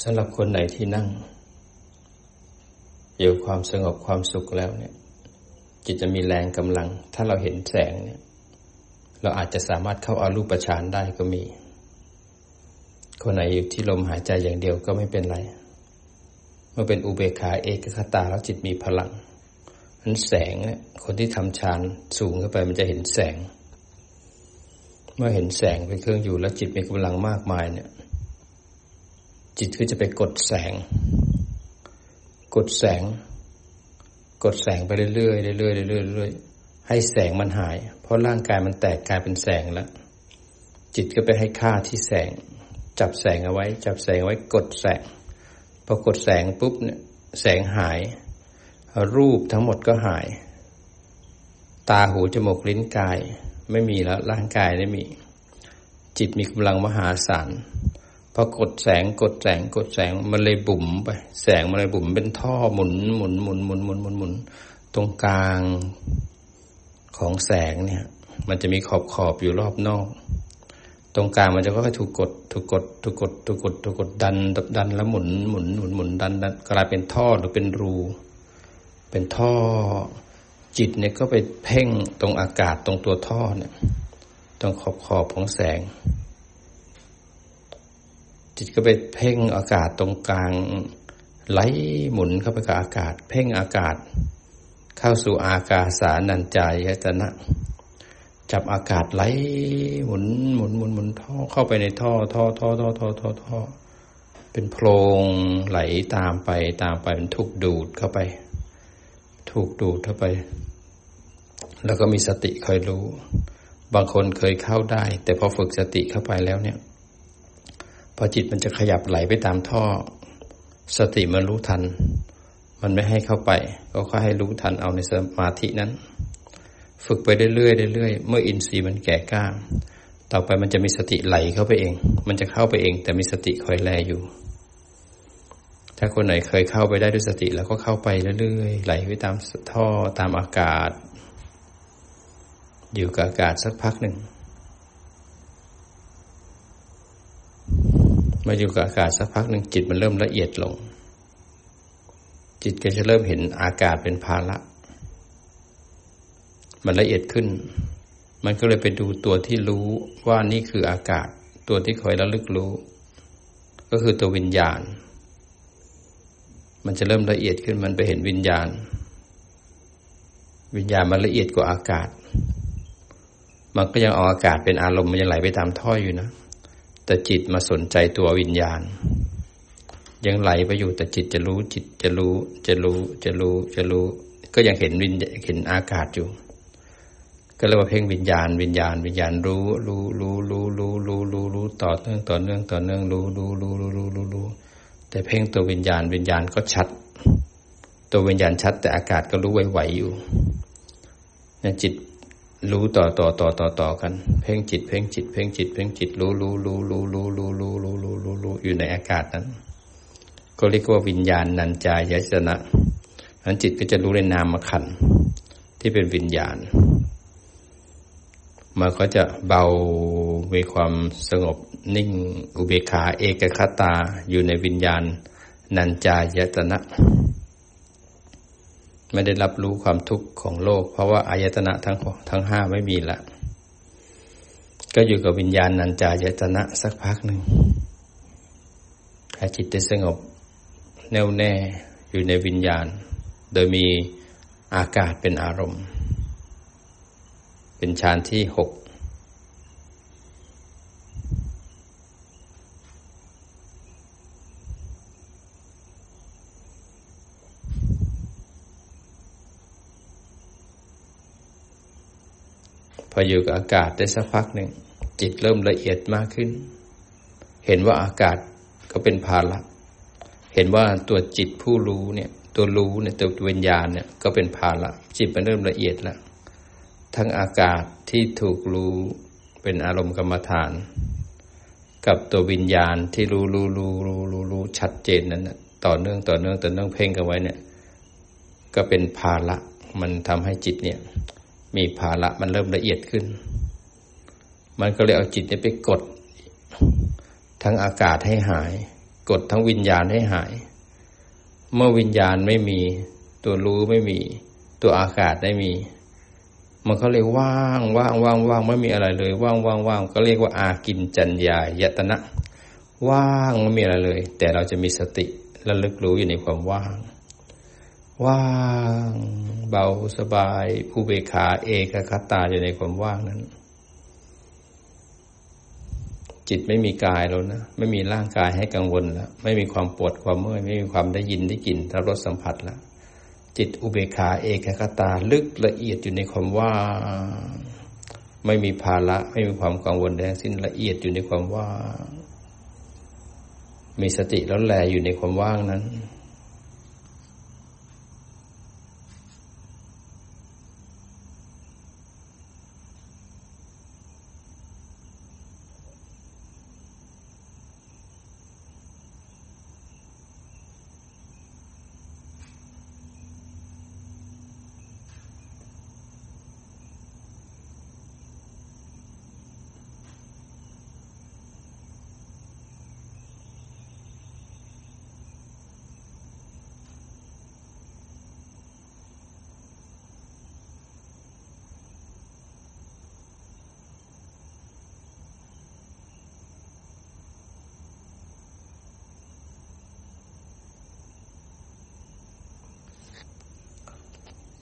S1: สำหรับคนไหนที่นั่ง อยู่ความสงบความสุขแล้วเนี่ย จิตจะมีแรงกำลัง ถ้าเราเห็นแสงเนี่ย เราอาจจะสามารถเข้าอารูปฌานได้ก็มี คนไหนอยู่ที่ลมหายใจอย่างเดียวก็ไม่เป็นไรเมื่อเป็นอุเบกขาเอกคตาแล้วจิตมีพลังนั้นแสงเนี่ยคนที่ทำฌานสูงขึ้นไปมันจะเห็นแสง เมื่อเห็นแสงเป็นเครื่องอยู่แล้วจิตมีกำลังมากมายเนี่ย จิตก็จะไปกดแสง กดแสง กดแสงไปเรื่อยๆเรื่อยๆเรื่อยๆเรื่อยๆให้แสงมันหาย เพราะร่างกายมันแตกกลายเป็นแสงแล้ว จิตก็ไปให้ค่าที่แสง จับแสงเอาไว้ จับแสงไว้กดแสงพอกดแสงปุ๊บเนี่ยแสงหาย รูปทั้งหมดก็หาย ตาหูจมูกลิ้นกาย ไม่มีแล้วร่างกายไม่มี จิตมีกำลังมหาศาล พอกดแสงกดแสงกดแสงมันเลยบุ๋มไป แสงมันเลยบุ๋มเป็นท่อหมุนหมุนหมุนหมุนหมุนหมุนหมุนตรงกลางของแสงเนี่ย มันจะมีขอบขอบอยู่รอบนอก ตรงกลางมันจะก็ถูกกด ถูกกด ถูกกด ถูกกด ถูกกดดันดันแล้วหมุนหมุนหมุนหมุนดันดันกลายเป็นท่อหรือเป็นรู เป็นท่อ จิตเนี่ยก็ไปเพ่งตรงอากาศตรงตัวท่อเนี่ย ตรงขอบขอบของแสง จิตก็ไปเพ่งอากาศตรงกลางไหลหมุนเข้าไปกับอากาศ เพ่งอากาศ เข้าสู่อากาสานันจายตนะ จับอากาศไหลหมุนหมุนหมุนหมุนท่อเข้าไปในท่อท่อท่อท่อท่อท่อท่อเป็นโพรงไหลตามไปตามไปมันถูกดูดเข้าไป ถูกดูดเข้าไป แล้วก็มีสติคอยรู้ บางคนเคยเข้าได้ แต่พอฝึกสติเข้าไปแล้วเนี่ย พอจิตมันจะขยับไหลไปตามท่อ สติมันรู้ทัน มันไม่ให้เข้าไป ก็ค่อยให้รู้ทันเอาในสมาธินั้น ฝึกไปเรื่อยๆเรื่อยๆเมื่ออินทรีย์มันแก่กล้า ต่อไปมันจะมีสติไหลเข้าไปเอง มันจะเข้าไปเอง แต่มีสติคอยแลอยู่ ถ้าคนไหนเคยเข้าไปได้ด้วยสติ แล้วก็เข้าไปเรื่อยๆไหลไปตามท่อตามอากาศ อยู่กับอากาศสักพักหนึ่ง มาอยู่กับอากาศสักพักหนึ่งจิตมันเริ่มละเอียดลง จิตก็จะเริ่มเห็นอากาศเป็นภาระมันละเอียดขึ้น มันก็เลยไปดูตัวที่รู้ว่านี่คืออากาศ ตัวที่คอยระลึกรู้ ก็คือตัววิญญาณ มันจะเริ่มละเอียดขึ้นมันไปเห็นวิญญาณ วิญญาณมันละเอียดกว่าอากาศ มันก็ยังเอาอากาศเป็นอารมณ์มันยังไหลไปตามท่ออยู่นะ แต่จิตมาสนใจตัววิญญาณ ยังไหลไปอยู่แต่จิตจะรู้จิตจะรู้ จะรู้จะรู้จะรู้ ก็ยังเห็นวิญเห็นอากาศอยู่ ก็เรียกว่าเพ่งวิญญาณ วิญญาณ วิญญาณรู้รู้รู้รู้รู้รู้รู้รู้ต่อเนื่องต่อเนื่องต่อเนื่องรู้รู้รู้รู้รู้รู้รู้แต่เพ่งตัววิญญาณวิญญาณก็ชัด ตัววิญญาณชัด แต่อากาศก็รู้ไหวๆอยู่เนี่ยจิต รู้ต่อต่อต่อต่อต่อกัน เพ่งจิต เพ่งจิต เพ่งจิต เพ่งจิต รู้รู้รู้รู้รู้รู้รู้รู้รู้รู้รู้อยู่ในอากาศนั้น ก็เรียกว่าวิญญาณนันจายยนะนั้นจิตก็จะรู้ในนามขันที่เป็นวิญญาณ มันก็จะเบา มีความสงบนิ่ง อุเบกขา เอกคตา อยู่ในวิญญาณ นันจายตนะ ไม่ได้รับรู้ความทุกข์ของโลก เพราะว่าอายตนะทั้งทั้งห้าไม่มีละ ก็อยู่กับวิญญาณนันจายตนะสักพักหนึ่งถ้าจิตได้สงบ แน่วแน่อยู่ในวิญญาณ โดยมีอากาศเป็นอารมณ์ เป็นฌานที่หก ออยู่กับอากาศได้สักพักหนึ่ง จิตเริ่มละเอียดมากขึ้น เห็นว่าอากาศก็เป็นภาระเห็นว่าตัวจิตผู้รู้เนี่ย ตัวรู้เนี่ยตัววิญญาณเนี่ยก็เป็นภาระจิตมันเริ่มละเอียดแล้วทั้งอากาศที่ถูกรู้เป็นอารมณ์กรรมฐาน กับตัววิญญาณที่รู้รู้รู้รู้รู้รู้ชัดเจนนั้นต่อเนื่องต่อเนื่องต่อเนื่องเพ่งกันไว้เนี่ย ก็เป็นภาระมันทำให้จิตเนี่ย มีภาระมันเริ่มละเอียดขึ้น มันก็เลยเอาจิตไปกด ทั้งอากาศให้หายกกดทั้งวิญญาณให้หาย เมื่อวิญญาณไม่มี ตัวรู้ไม่มี ตัวอากาศไม่มี มันก็เลยว่างว่างว่างว่างไม่มีอะไรเลย ว่างว่างว่างก็เรียกว่าอากินจัญญายตนะ ว่างไม่มีอะไรเลย แต่เราจะมีสติระลึกรู้อยู่ในความว่าง ว่างเบาสบายผู้เบขาเอกคตาอยู่ในความว่างนั้น จิตไม่มีกายแล้วนะ ไม่มีร่างกายให้กังวลแล้วไม่มีความปวดความเมื่อยไม่มีความได้ยินได้กลิ่นรับรสสัมผัสแล้วจิตอุเบขาเอกคตาลึกละเอียดอยู่ในความว่างไม่มีภาระไม่มีความกังวลแดงสิ้นละเอียดอยู่ในความว่างมีสติแล้วแลอยู่ในความว่างนั้น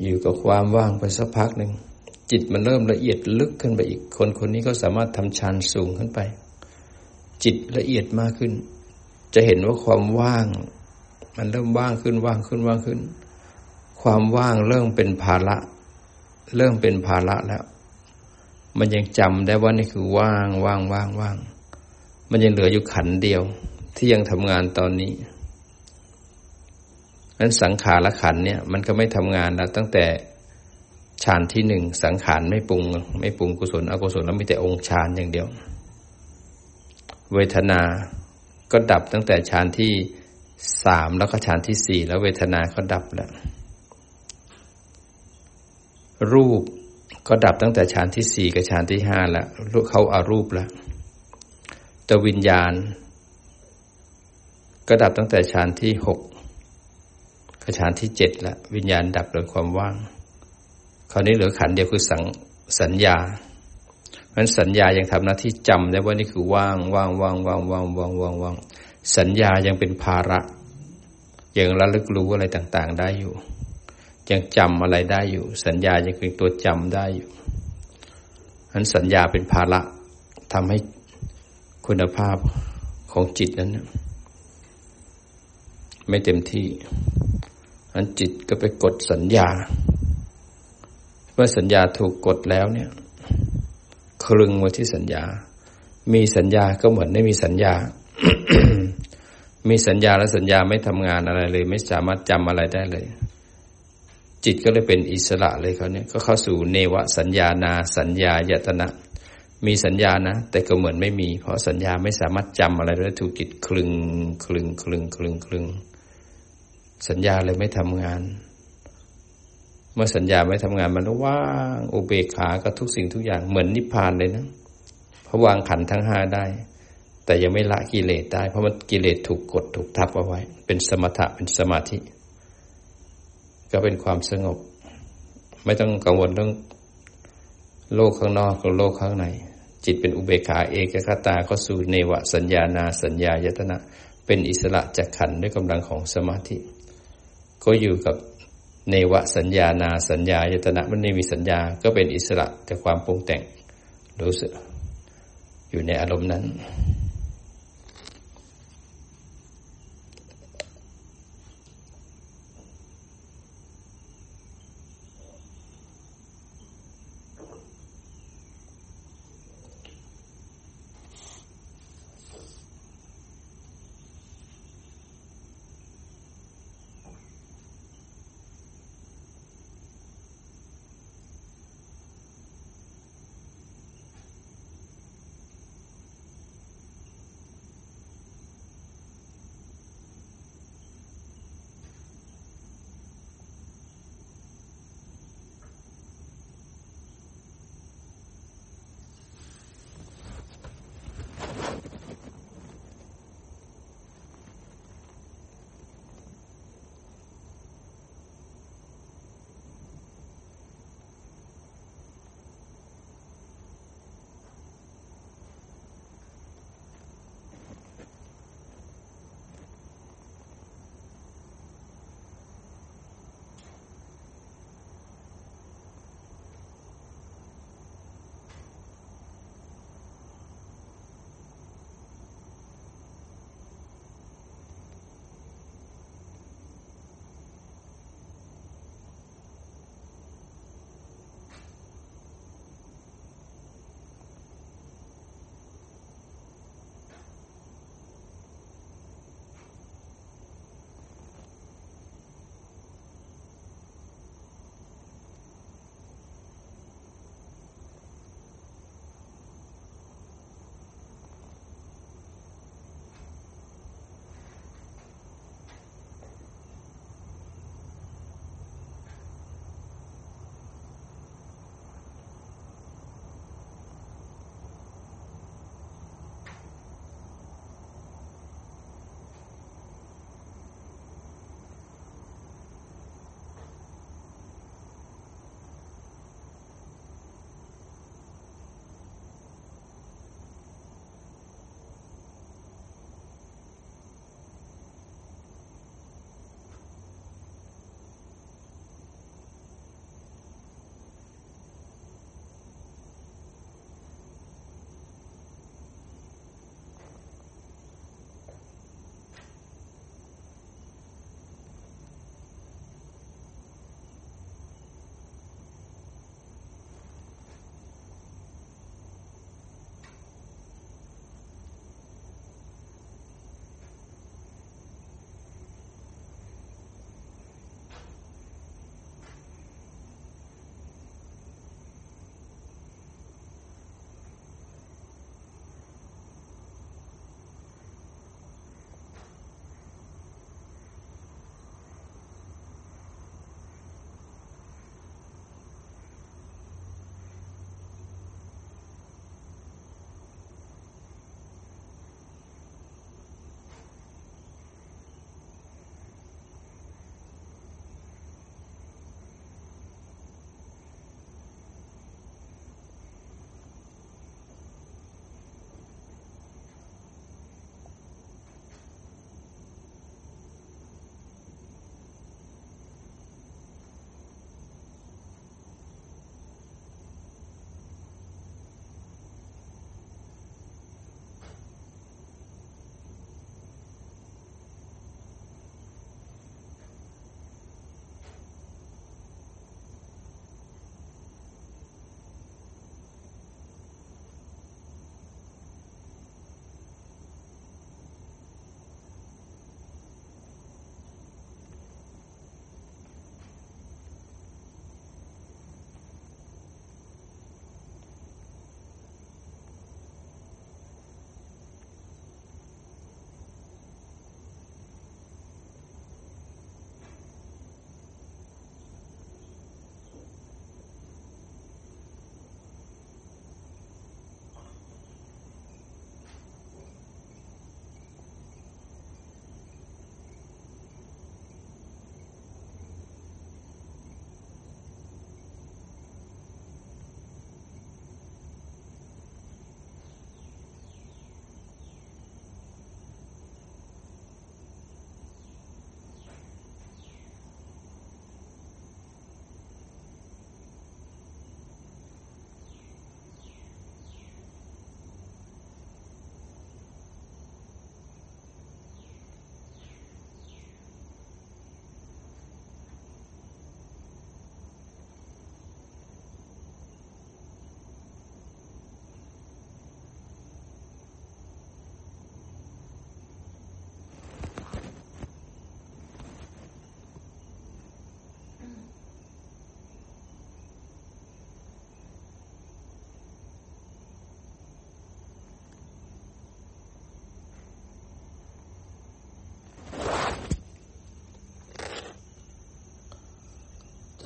S1: อยู่กับความว่างไปสักพักหนึ่งจิตมันเริ่มละเอียดลึกขึ้นไปอีก คนคนนี้ก็สามารถทำฌานสูงขึ้นไป จิตละเอียดมากขึ้น จะเห็นว่าความว่าง มันเริ่มว่างขึ้นว่างขึ้นว่างขึ้น ความว่างเริ่มเป็นภาระ เริ่มเป็นภาระแล้ว มันยังจำได้ว่านี่คือว่างว่างว่างว่าง มันยังเหลืออยู่ขันเดียวที่ยังทำงานตอนนี้ นั้นสังขารละขันเนี่ยมันก็ไม่ทำงานแล้วตั้งแต่ฌานที่หนึ่งสังขารไม่ปรุง ไม่ปรุงกุศลอกุศลแล้วมีแต่องค์ฌานอย่างเดียว เวทนาก็ดับตั้งแต่ฌานที่สามแล้วก็ฌานที่สี่แล้วเวทนาก็ดับแล้ว รูปก็ดับตั้งแต่ฌานที่สี่กับฌานที่ห้าแล้วเขาอารูปแล้วแต่วิญญาณ ก็ดับตั้งแต่ฌานที่หก ฌานที่เจ็ดละวิญญาณดับโดยความว่าง คราวนี้เหลือขันเดียวคือสังสัญญาเพราะสัญญายังทำหน้าที่จำได้ว่านี่คือว่างว่างว่างว่างว่างว่างว่างว่างสัญญายังเป็นภาระยังระลึกรู้อะไรต่างๆ ได้อยู่ ยังจำอะไรได้อยู่ สัญญายังเป็นตัวจำได้อยู่นั้นสัญญาเป็นภาระทำให้คุณภาพของจิตนั้น ไม่เต็มที่ อันจิตก็ไปกดสัญญา เมื่อสัญญาถูกกดแล้วเนี่ยคลึงมาที่สัญญา มีสัญญาก็เหมือนไม่มีสัญญา มีสัญญาและสัญญาไม่ทำงานอะไรเลย ไม่สามารถจำอะไรได้เลย จิตก็เลยเป็นอิสระเลยเขาเนี่ยก็เข้าสู่เนวสัญญานา สัญญายตนะ มีสัญญานะ แต่ก็เหมือนไม่มี เพราะสัญญาไม่สามารถจำอะไรได้ถูกจิตคลึงคลึงคลึงคลึงคลึงคลึง สัญญาเลยไม่ทำงาน เมื่อสัญญาไม่ทำงานมันว่างอุเบกขากับทุกสิ่งทุกอย่างเหมือนนิพพานเลยนะเพราะวางขันทั้งห้าได้ แต่ยังไม่ละกิเลสได้ เพราะมันกิเลสถูกกดถูกทับเอาไว้ เป็นสมถะเป็นสมาธิ ก็เป็นความสงบ ไม่ต้องกังวลเรื่องโลกข้างนอกกับโลกข้างใน จิตเป็นอุเบกขาเอกคตาก็สู่เนวสัญญานาสัญญายตนะ เป็นอิสระจากขันด้วยกำลังของสมาธิ ก็อยู่กับเนวสัญญานาสัญญายตนะมันไม่มีสัญญาก็เป็นอิสระจากความปรุงแต่งรู้สึกอยู่ในอารมณ์นั้น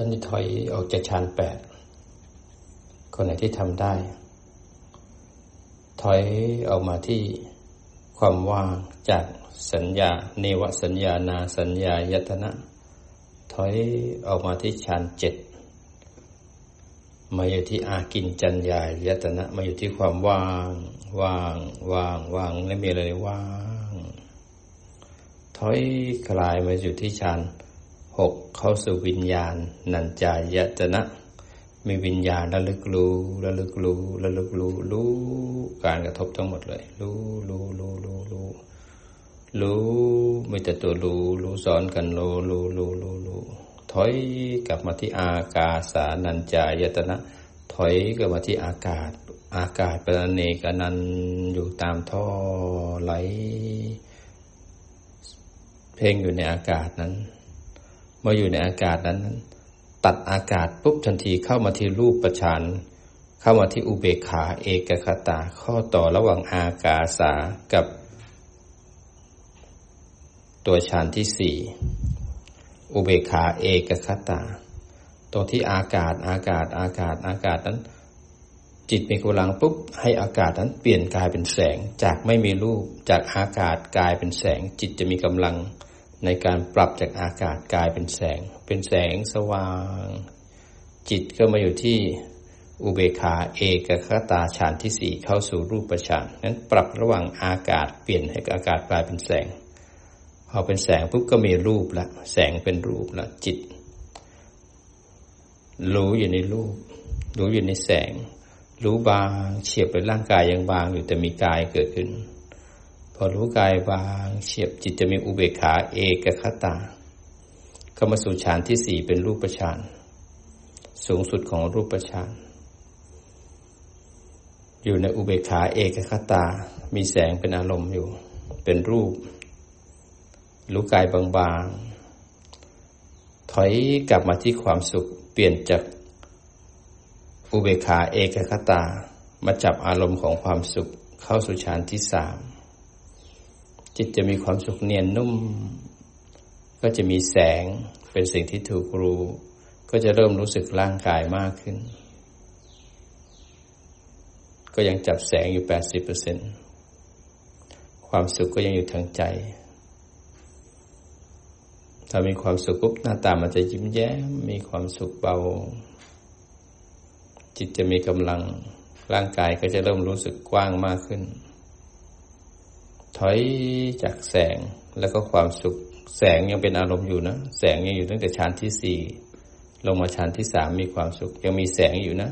S1: ท่านที่ถอยออกจากฌานแปดคนไหนที่ทำได้ ถอยออกมาที่ความว่างจากสัญญา เนวสัญญานาสัญญายตนะ ถอยออกมาที่ฌานเจ็ดมาอยู่ที่อากินจัญญายตนะมาอยู่ที่ความว่าง ว่าง ว่าง ว่างไม่มีอะไรว่าง ถอยคลายมาอยู่ที่ฌาน หกเข้าสู่วิญญาณ นันจายตนะ มีวิญญาณระลึกรู้ระลึกรู้ระลึกรู้รู้การกระทบทั้งหมดเลย รู้รู้รู้รู้รู้รู้ไม่แต่ตัวรู้รู้สอนกันรู้รู้รู้รู้รู้ถอยกลับมาที่อากาสานัญจายตนะ ถอยกลับมาที่อากาศ อากาศเป็นเนกนันอยู่ตามท่อไหล เพ่งอยู่ในอากาศนั้น มาอยู่ในอากาศนั้น ตัดอากาศปุ๊บทันทีเข้ามาที่รูปประชานเข้ามาที่อุเบกขาเอกคตาข้อต่อระหว่างอากาสากับ ตัวฌานที่สี่อุเบกขาเอกคตาตรงที่อากาศอากาศอากาศอากาศนั้น จิตมีกำลังปุ๊บให้อากาศนั้นเปลี่ยนกลายเป็นแสงจากไม่มีรูป จากอากาศกลายเป็นแสง จิตจะมีกำลัง ในการปรับจากอากาศกลายเป็นแสง เป็นแสงสว่าง จิตก็มาอยู่ที่อุเบคาเอกคตาฌานที่สี่เข้าสู่รูปฌานนั้นปรับระหว่างอากาศเปลี่ยนให้อากาศกลายเป็นแสง พอเป็นแสงปุ๊บก็มีรูปละ แสงเป็นรูปละจิต รู้อยู่ในรูป รู้อยู่ในแสง รู้บางเฉียบไปร่างกายยังบางอยู่แต่มีกายเกิดขึ้น พอรู้กายบางเฉียบจิตจะมีอุเบกขาเอกคตาเข้ามาสู่ฌานที่สี่เป็นรูปฌานสูงสุดของรูปฌานอยู่ในอุเบกขาเอกคตา มีแสงเป็นอารมณ์อยู่ เป็นรูป รู้กายบางๆ ถอยกลับมาที่ความสุข เปลี่ยนจากอุเบกขาเอกคตา มาจับอารมณ์ของความสุขเข้าสู่ฌานที่สาม จิตจะมีความสุขเนียนนุ่ม ก็จะมีแสงเป็นสิ่งที่ถูกรู้ ก็จะเริ่มรู้สึกร่างกายมากขึ้น ก็ยังจับแสงอยู่แปดสิบเปอร์เซ็นความสุขก็ยังอยู่ทางใจ ถ้ามีความสุขปุ๊บหน้าตามันจะยิ้มแย้ม มีความสุขเบา จิตจะมีกำลังร่างกายก็จะเริ่มรู้สึกกว้างมากขึ้น ถอยจากแสงแล้วก็ความสุข แสงยังเป็นอารมณ์อยู่นะ แสงยังอยู่ตั้งแต่ฌานที่สี่ลงมาฌานที่สามมีความสุข ยังมีแสงอยู่นะ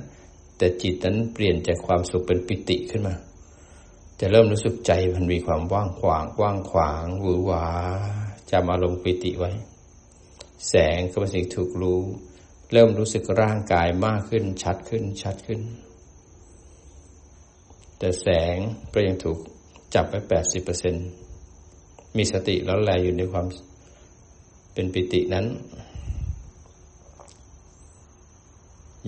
S1: แต่จิตนั้นเปลี่ยนจากความสุขเป็นปิติขึ้นมา จะเริ่มรู้สึกใจมันมีความว่างขวางกว้างขวางหวือหวาจำอารมณ์ปิติไว้ แสงก็เป็นสิ่งถูกรู้ เริ่มรู้สึกร่างกายมากขึ้นชัดขึ้นชัดขึ้น แต่แสงก็ยังถูก จับไปแปดสิบเปอร์เซ็นมีสติแล้วแลอยู่ในความเป็นปิตินั้น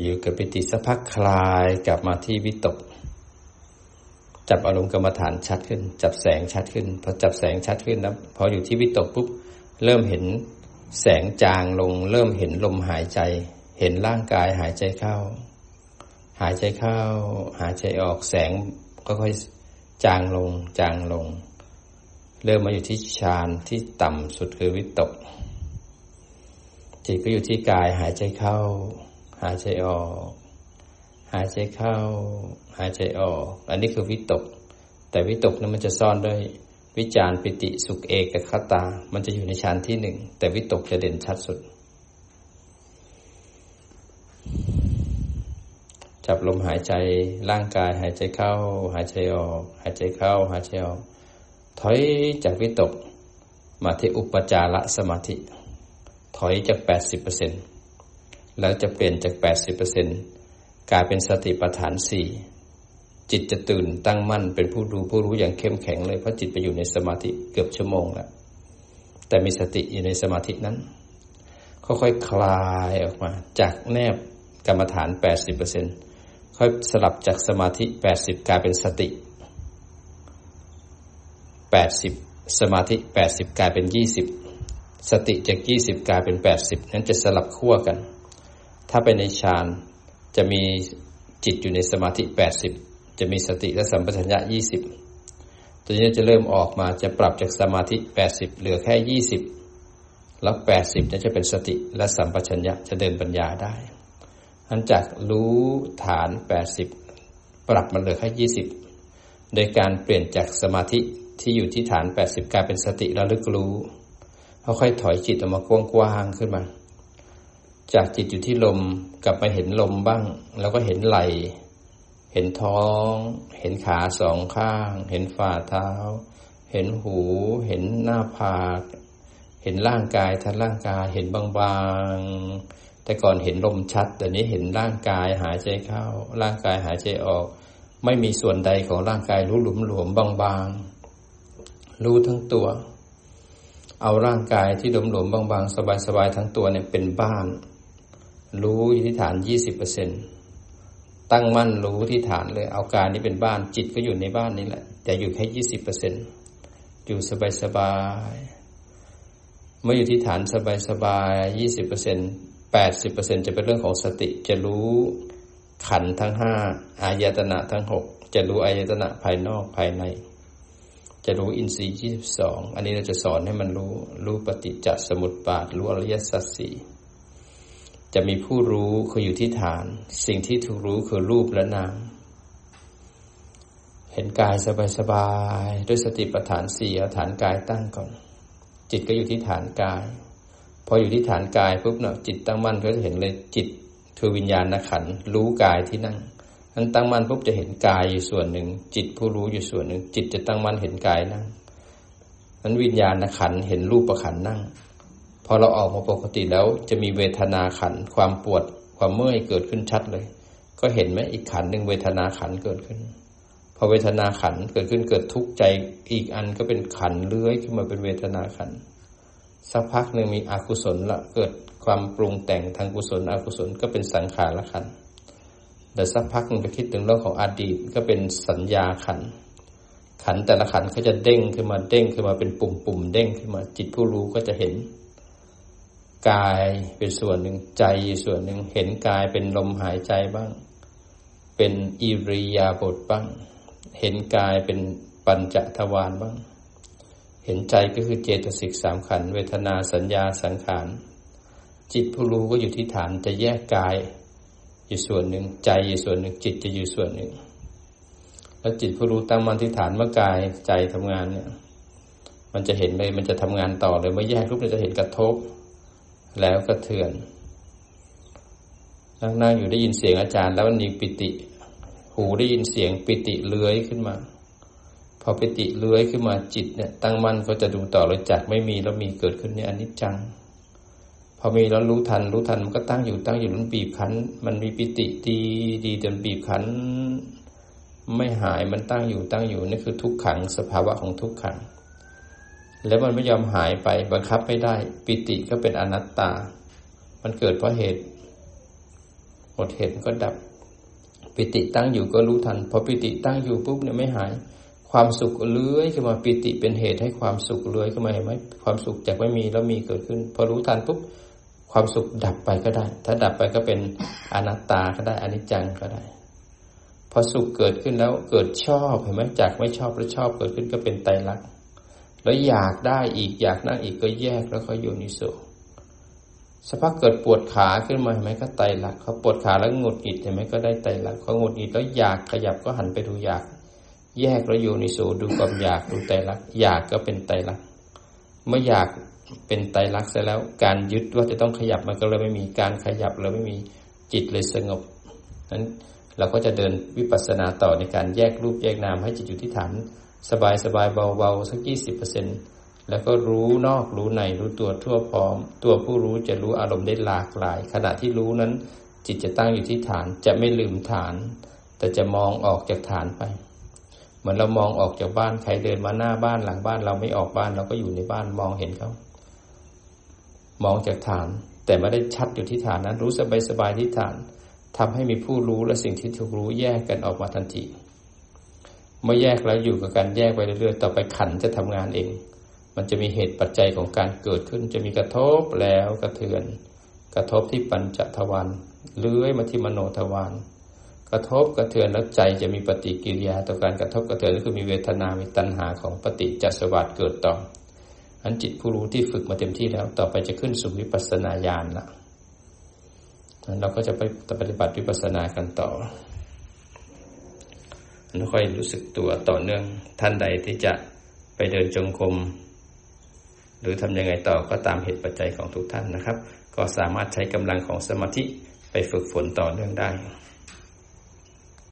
S1: อยู่กับปิติสักพักคลายกลับมาที่วิตก จับอารมณ์กรรมฐานชัดขึ้น จับแสงชัดขึ้นพอจับแสงชัดขึ้นแล้วพออยู่ที่วิตกปุ๊บเริ่มเห็นแสงจางลง เริ่มเห็นลมหายใจ เห็นร่างกายหายใจเข้า หายใจเข้า หายใจออกแสงก็ค่อย จางลงจางลง เริ่มมาอยู่ที่ฌานที่ต่ำสุดคือวิตก จิตก็อยู่ที่กายหายใจเข้า หายใจออก หายใจเข้า หายใจออก อันนี้คือวิตก แต่วิตกนั้นมันจะซ่อนด้วยวิจารปิติสุขเอกคตา มันจะอยู่ในฌานที่หนึ่ง แต่วิตกจะเด่นชัดสุด จับลมหายใจร่างกายหายใจเข้า หายใจออก หายใจเข้า หายใจออก ถอยจากวิตก มาที่อุปจารสมาธิ ถอยจากแปดสิบเปอร์เซ็นแล้วจะเปลี่ยนจากแปดสิบเปอร์เซ็นต์กลายเป็นสติปัฏฐานสี่จิตจะตื่นตั้งมั่นเป็นผู้ดูผู้รู้อย่างเข้มแข็งเลยเพราะจิตไปอยู่ในสมาธิเกือบชั่วโมงแล้วแต่มีสติอยู่ในสมาธินั้นค่อยๆคลายออกมา จากแนบกรรมฐานแปดสิบเปอร์เซ็นต์ ค่อยสลับจากสมาธิแปดสิบกลายเป็นสติแปดสิบสมาธิแปดสิบกลายเป็นยี่สิบสติจากยี่สิบกลายเป็นแปดสิบนั้นจะสลับขั้วกัน ถ้าไปในฌานจะมีจิตอยู่ในสมาธิแปดสิบจะมีสติและสัมปชัญญะยี่สิบตัวนี้จะเริ่มออกมาจะปรับจากสมาธิแปดสิบเหลือแค่ยี่สิบแล้วแปดสิบจะเป็นสติและสัมปชัญญะจะเดินปัญญาได้ อันจากรู้ฐานแปดสิบปรับมันเหลือแค่ยี่สิบโดยการเปลี่ยนจากสมาธิที่อยู่ที่ฐานแปดสิบกลายเป็นสติระลึกรู้ค่อยๆถอยจิตออกมากว้างๆขึ้นมา จากจิตอยู่ที่ลมกลับมาเห็นลมบ้าง แล้วก็เห็นไหลเห็นท้อง เห็นขาสองข้าง เห็นฝ่าเท้า เห็นหู เห็นหน้าผาก เห็นร่างกายทั้งร่างกาย เห็นบางๆ แต่ก่อนเห็นลมชัด แต่นี้เห็นร่างกายหายใจเข้า ร่างกายหายใจออก ไม่มีส่วนใดของร่างกายรู้หลุมหลวมบางๆ รู้ทั้งตัว เอาร่างกายที่หลุมหลวมบางๆ สบายๆทั้งตัวเนี่ยเป็นบ้าน รู้ที่ฐานยี่สิบเปอร์เซ็นตตั้งมั่นรู้ที่ฐานเลย เอากายนี้เป็นบ้านจิตก็อยู่ในบ้านนี้แหละ แต่อยู่แค่ยี่สิบเปอร์เซ็นอยู่สบายๆเมื่ออยู่ที่ฐานสบายๆยี่สิบเปอร์เซ็นต์ 80%จะเป็นเรื่องของสติจะรู้ขันทั้งห้าอายตนะทั้งหกจะรู้อายตนะภายนอกภายใน จะรู้อินทรีย์ยี่สิบสองอันนี้เราจะสอนให้มันรู้ รู้ปฏิจจสมุตปาท รู้อริยสัจสี่จะมีผู้รู้คืออยู่ที่ฐาน สิ่งที่ถูกรู้คือรูปและนาม เห็นกายสบายๆด้วยสติปัฏฐานสี่ฐานกายตั้งก่อน จิตก็อยู่ที่ฐานกาย พออยู่ที่ฐานกายปุ๊บเนาะจิตตั้งมั่นก็จะเห็นเลยจิตคือวิญญาณขันรู้กายที่นั่งนั้นตั้งมั่นปุ๊บจะเห็นกายอยู่ส่วนหนึ่ง จิตผู้รู้อยู่ส่วนหนึ่ง จิตจะตั้งมั่นเห็นกายนั่งนั้นวิญญาณขันเห็นรูปประขันนั่ง พอเราออกมาปกติแล้วจะมีเวทนาขันความปวดความเมื่อยเกิดขึ้นชัดเลย ก็เห็นไหมอีกขันหนึ่งเวทนาขันเกิดขึ้น พอเวทนาขันเกิดขึ้นเกิดทุกข์ใจอีกอันก็เป็นขันเลื้อยขึ้นมาเป็นเวทนาขัน สักพักหนึ่งมีอกุศลละเกิดความปรุงแต่งทางกุศลอกุศลก็เป็นสังขารละขันแต่สักพักนึงไปคิดถึงเรื่องของอดีตก็เป็นสัญญาขัน ขันแต่ละขันเขาจะเด้งขึ้นมาเด้งขึ้นมาเป็นปุ่มปุ่มเด้งขึ้นมาจิตผู้รู้ก็จะเห็น กายเป็นส่วนหนึ่งใจส่วนหนึ่งเห็นกายเป็นลมหายใจบ้าง เป็นอิริยาบถบ้าง เห็นกายเป็นปัญจทวารบ้าง ห็นใจก็คือเจตสิกสามขันเวทนาสัญญาสังขาร จิตผู้รู้ก็อยู่ที่ฐานจะแยกกายอยู่ส่วนหนึ่งใจอยู่ส่วนหนึ่งจิตจะอยู่ส่วนหนึ่ง แล้วจิตผู้รู้ตั้งมั่นที่ฐานเมื่อกายใจทำงานเนี่ย มันจะเห็นเลยมันจะทำงานต่อเลยเมื่อแยกรูปจะเห็นกระทบ แล้วกระเทือนนั่งๆอยู่ได้ยินเสียงอาจารย์ แล้วมันมีปิติ หูได้ยินเสียงปิติเลื้อยขึ้นมา พอปิติเลื้อยขึ้นมาจิตเนี่ยตั้งมั่นก็จะดูต่อเลยจากไม่มีแล้วมีเกิดขึ้นเนี่ยอนิจจัง พอมีแล้วรู้ทัน รู้ทันมันก็ตั้งอยู่ตั้งอยู่มันบีบคั้น มันมีปิติดีดีจนบีบคั้น ไม่หายมันตั้งอยู่ตั้งอยู่นี่คือทุกขังสภาวะของทุกขัง แล้วมันไม่ยอมหายไปบังคับไม่ได้ ปิติก็เป็นอนัตตา มันเกิดเพราะเหตุหมดเหตุก็ดับ ปิติตั้งอยู่ก็รู้ทันพอปิติตั้งอยู่ปุ๊บเนี่ยไม่หาย ความสุขเลื้อยขึ้นมาปิติเป็นเหตุให้ความสุขเลื้อยขึ้นมาเห็นไหมความสุขจากไม่มีแล้วมีเกิดขึ้น พอรู้ทันปุ๊บความสุขดับไปก็ได้ ถ้าดับไปก็เป็นอนัตตาก็ได้อนิจจังก็ได้ พอสุขเกิดขึ้นแล้วเกิดชอบเห็นไหมจากไม่ชอบแล้วชอบเกิดขึ้นก็เป็นไตรลักษณ์แล้วอยากได้อีกอยากนั่งอีกก็แยกแล้วก็โยนิโสสภาพเกิดปวดขาขึ้นมาเห็นไหมก็ไตรลักษณ์เขาปวดขาแล้วงดหงิดเห็นไหมก็ได้ไตรลักษณ์เขางดหงิดแล้วอยากขยับก็หันไปดูอยาก แยกแล้วโยนิโสดูความอยากดูไตรลักษณ์อยากก็เป็นไตรลักษณ์เมื่ออยากเป็นไตรลักษณ์เสร็จแล้ว การยึดว่าจะต้องขยับมันก็เลยไม่มีการขยับเลยไม่มีจิตเลยสงบนั้นเราก็จะเดินวิปัสสนาต่อในการแยกรูปแยกนามให้จิตอยู่ที่ฐานสบายสบายเบาๆสักยี่สิบเปอร์เซ็นแล้วก็รู้นอกรู้ในรู้ตัวทั่วพร้อม ตัวผู้รู้จะรู้อารมณ์ได้หลากหลาย ขณะที่รู้นั้น จิตจะตั้งอยู่ที่ฐานจะไม่ลืมฐาน แต่จะมองออกจากฐานไป เหมือนเรามองออกจากบ้านใครเดินมาหน้าบ้านหลังบ้าน เราไม่ออกบ้านเราก็อยู่ในบ้านมองเห็นเขามองจากฐาน แต่ไม่ได้ชัดอยู่ที่ฐานนั้น รู้สบายสบายที่ฐานทำให้มีผู้รู้และสิ่งที่ถูกรู้แยกกันออกมาทันทีเมื่อแยกแล้วอยู่กับการแยกไปเรื่อยๆต่อไปขันจะทำงานเอง มันจะมีเหตุปัจจัยของการเกิดขึ้น จะมีกระทบแล้วกระเทือน กระทบที่ปัญจทวารเลื้อยมาที่มโนทวาร กระทบกระเทือนแล้วใจจะมีปฏิกิริยาต่อการกระทบกระเทือนก็คือมีเวทนา มีตัณหาของปฏิจจสวัสดเกิดต่ออันจิตผู้รู้ที่ฝึกมาเต็มที่แล้ว ต่อไปจะขึ้นสู่วิปัสสนาญาณละเราก็จะไปปฏิบัติวิปัสสนากันต่อแล้วค่อยรู้สึกตัวต่อเนื่องท่านใดที่จะไปเดินจงกรมหรือทำยังไงต่อก็ตามเหตุปัจจัยของทุกท่านนะครับ ก็สามารถใช้กำลังของสมาธิไปฝึกฝนต่อเนื่องได้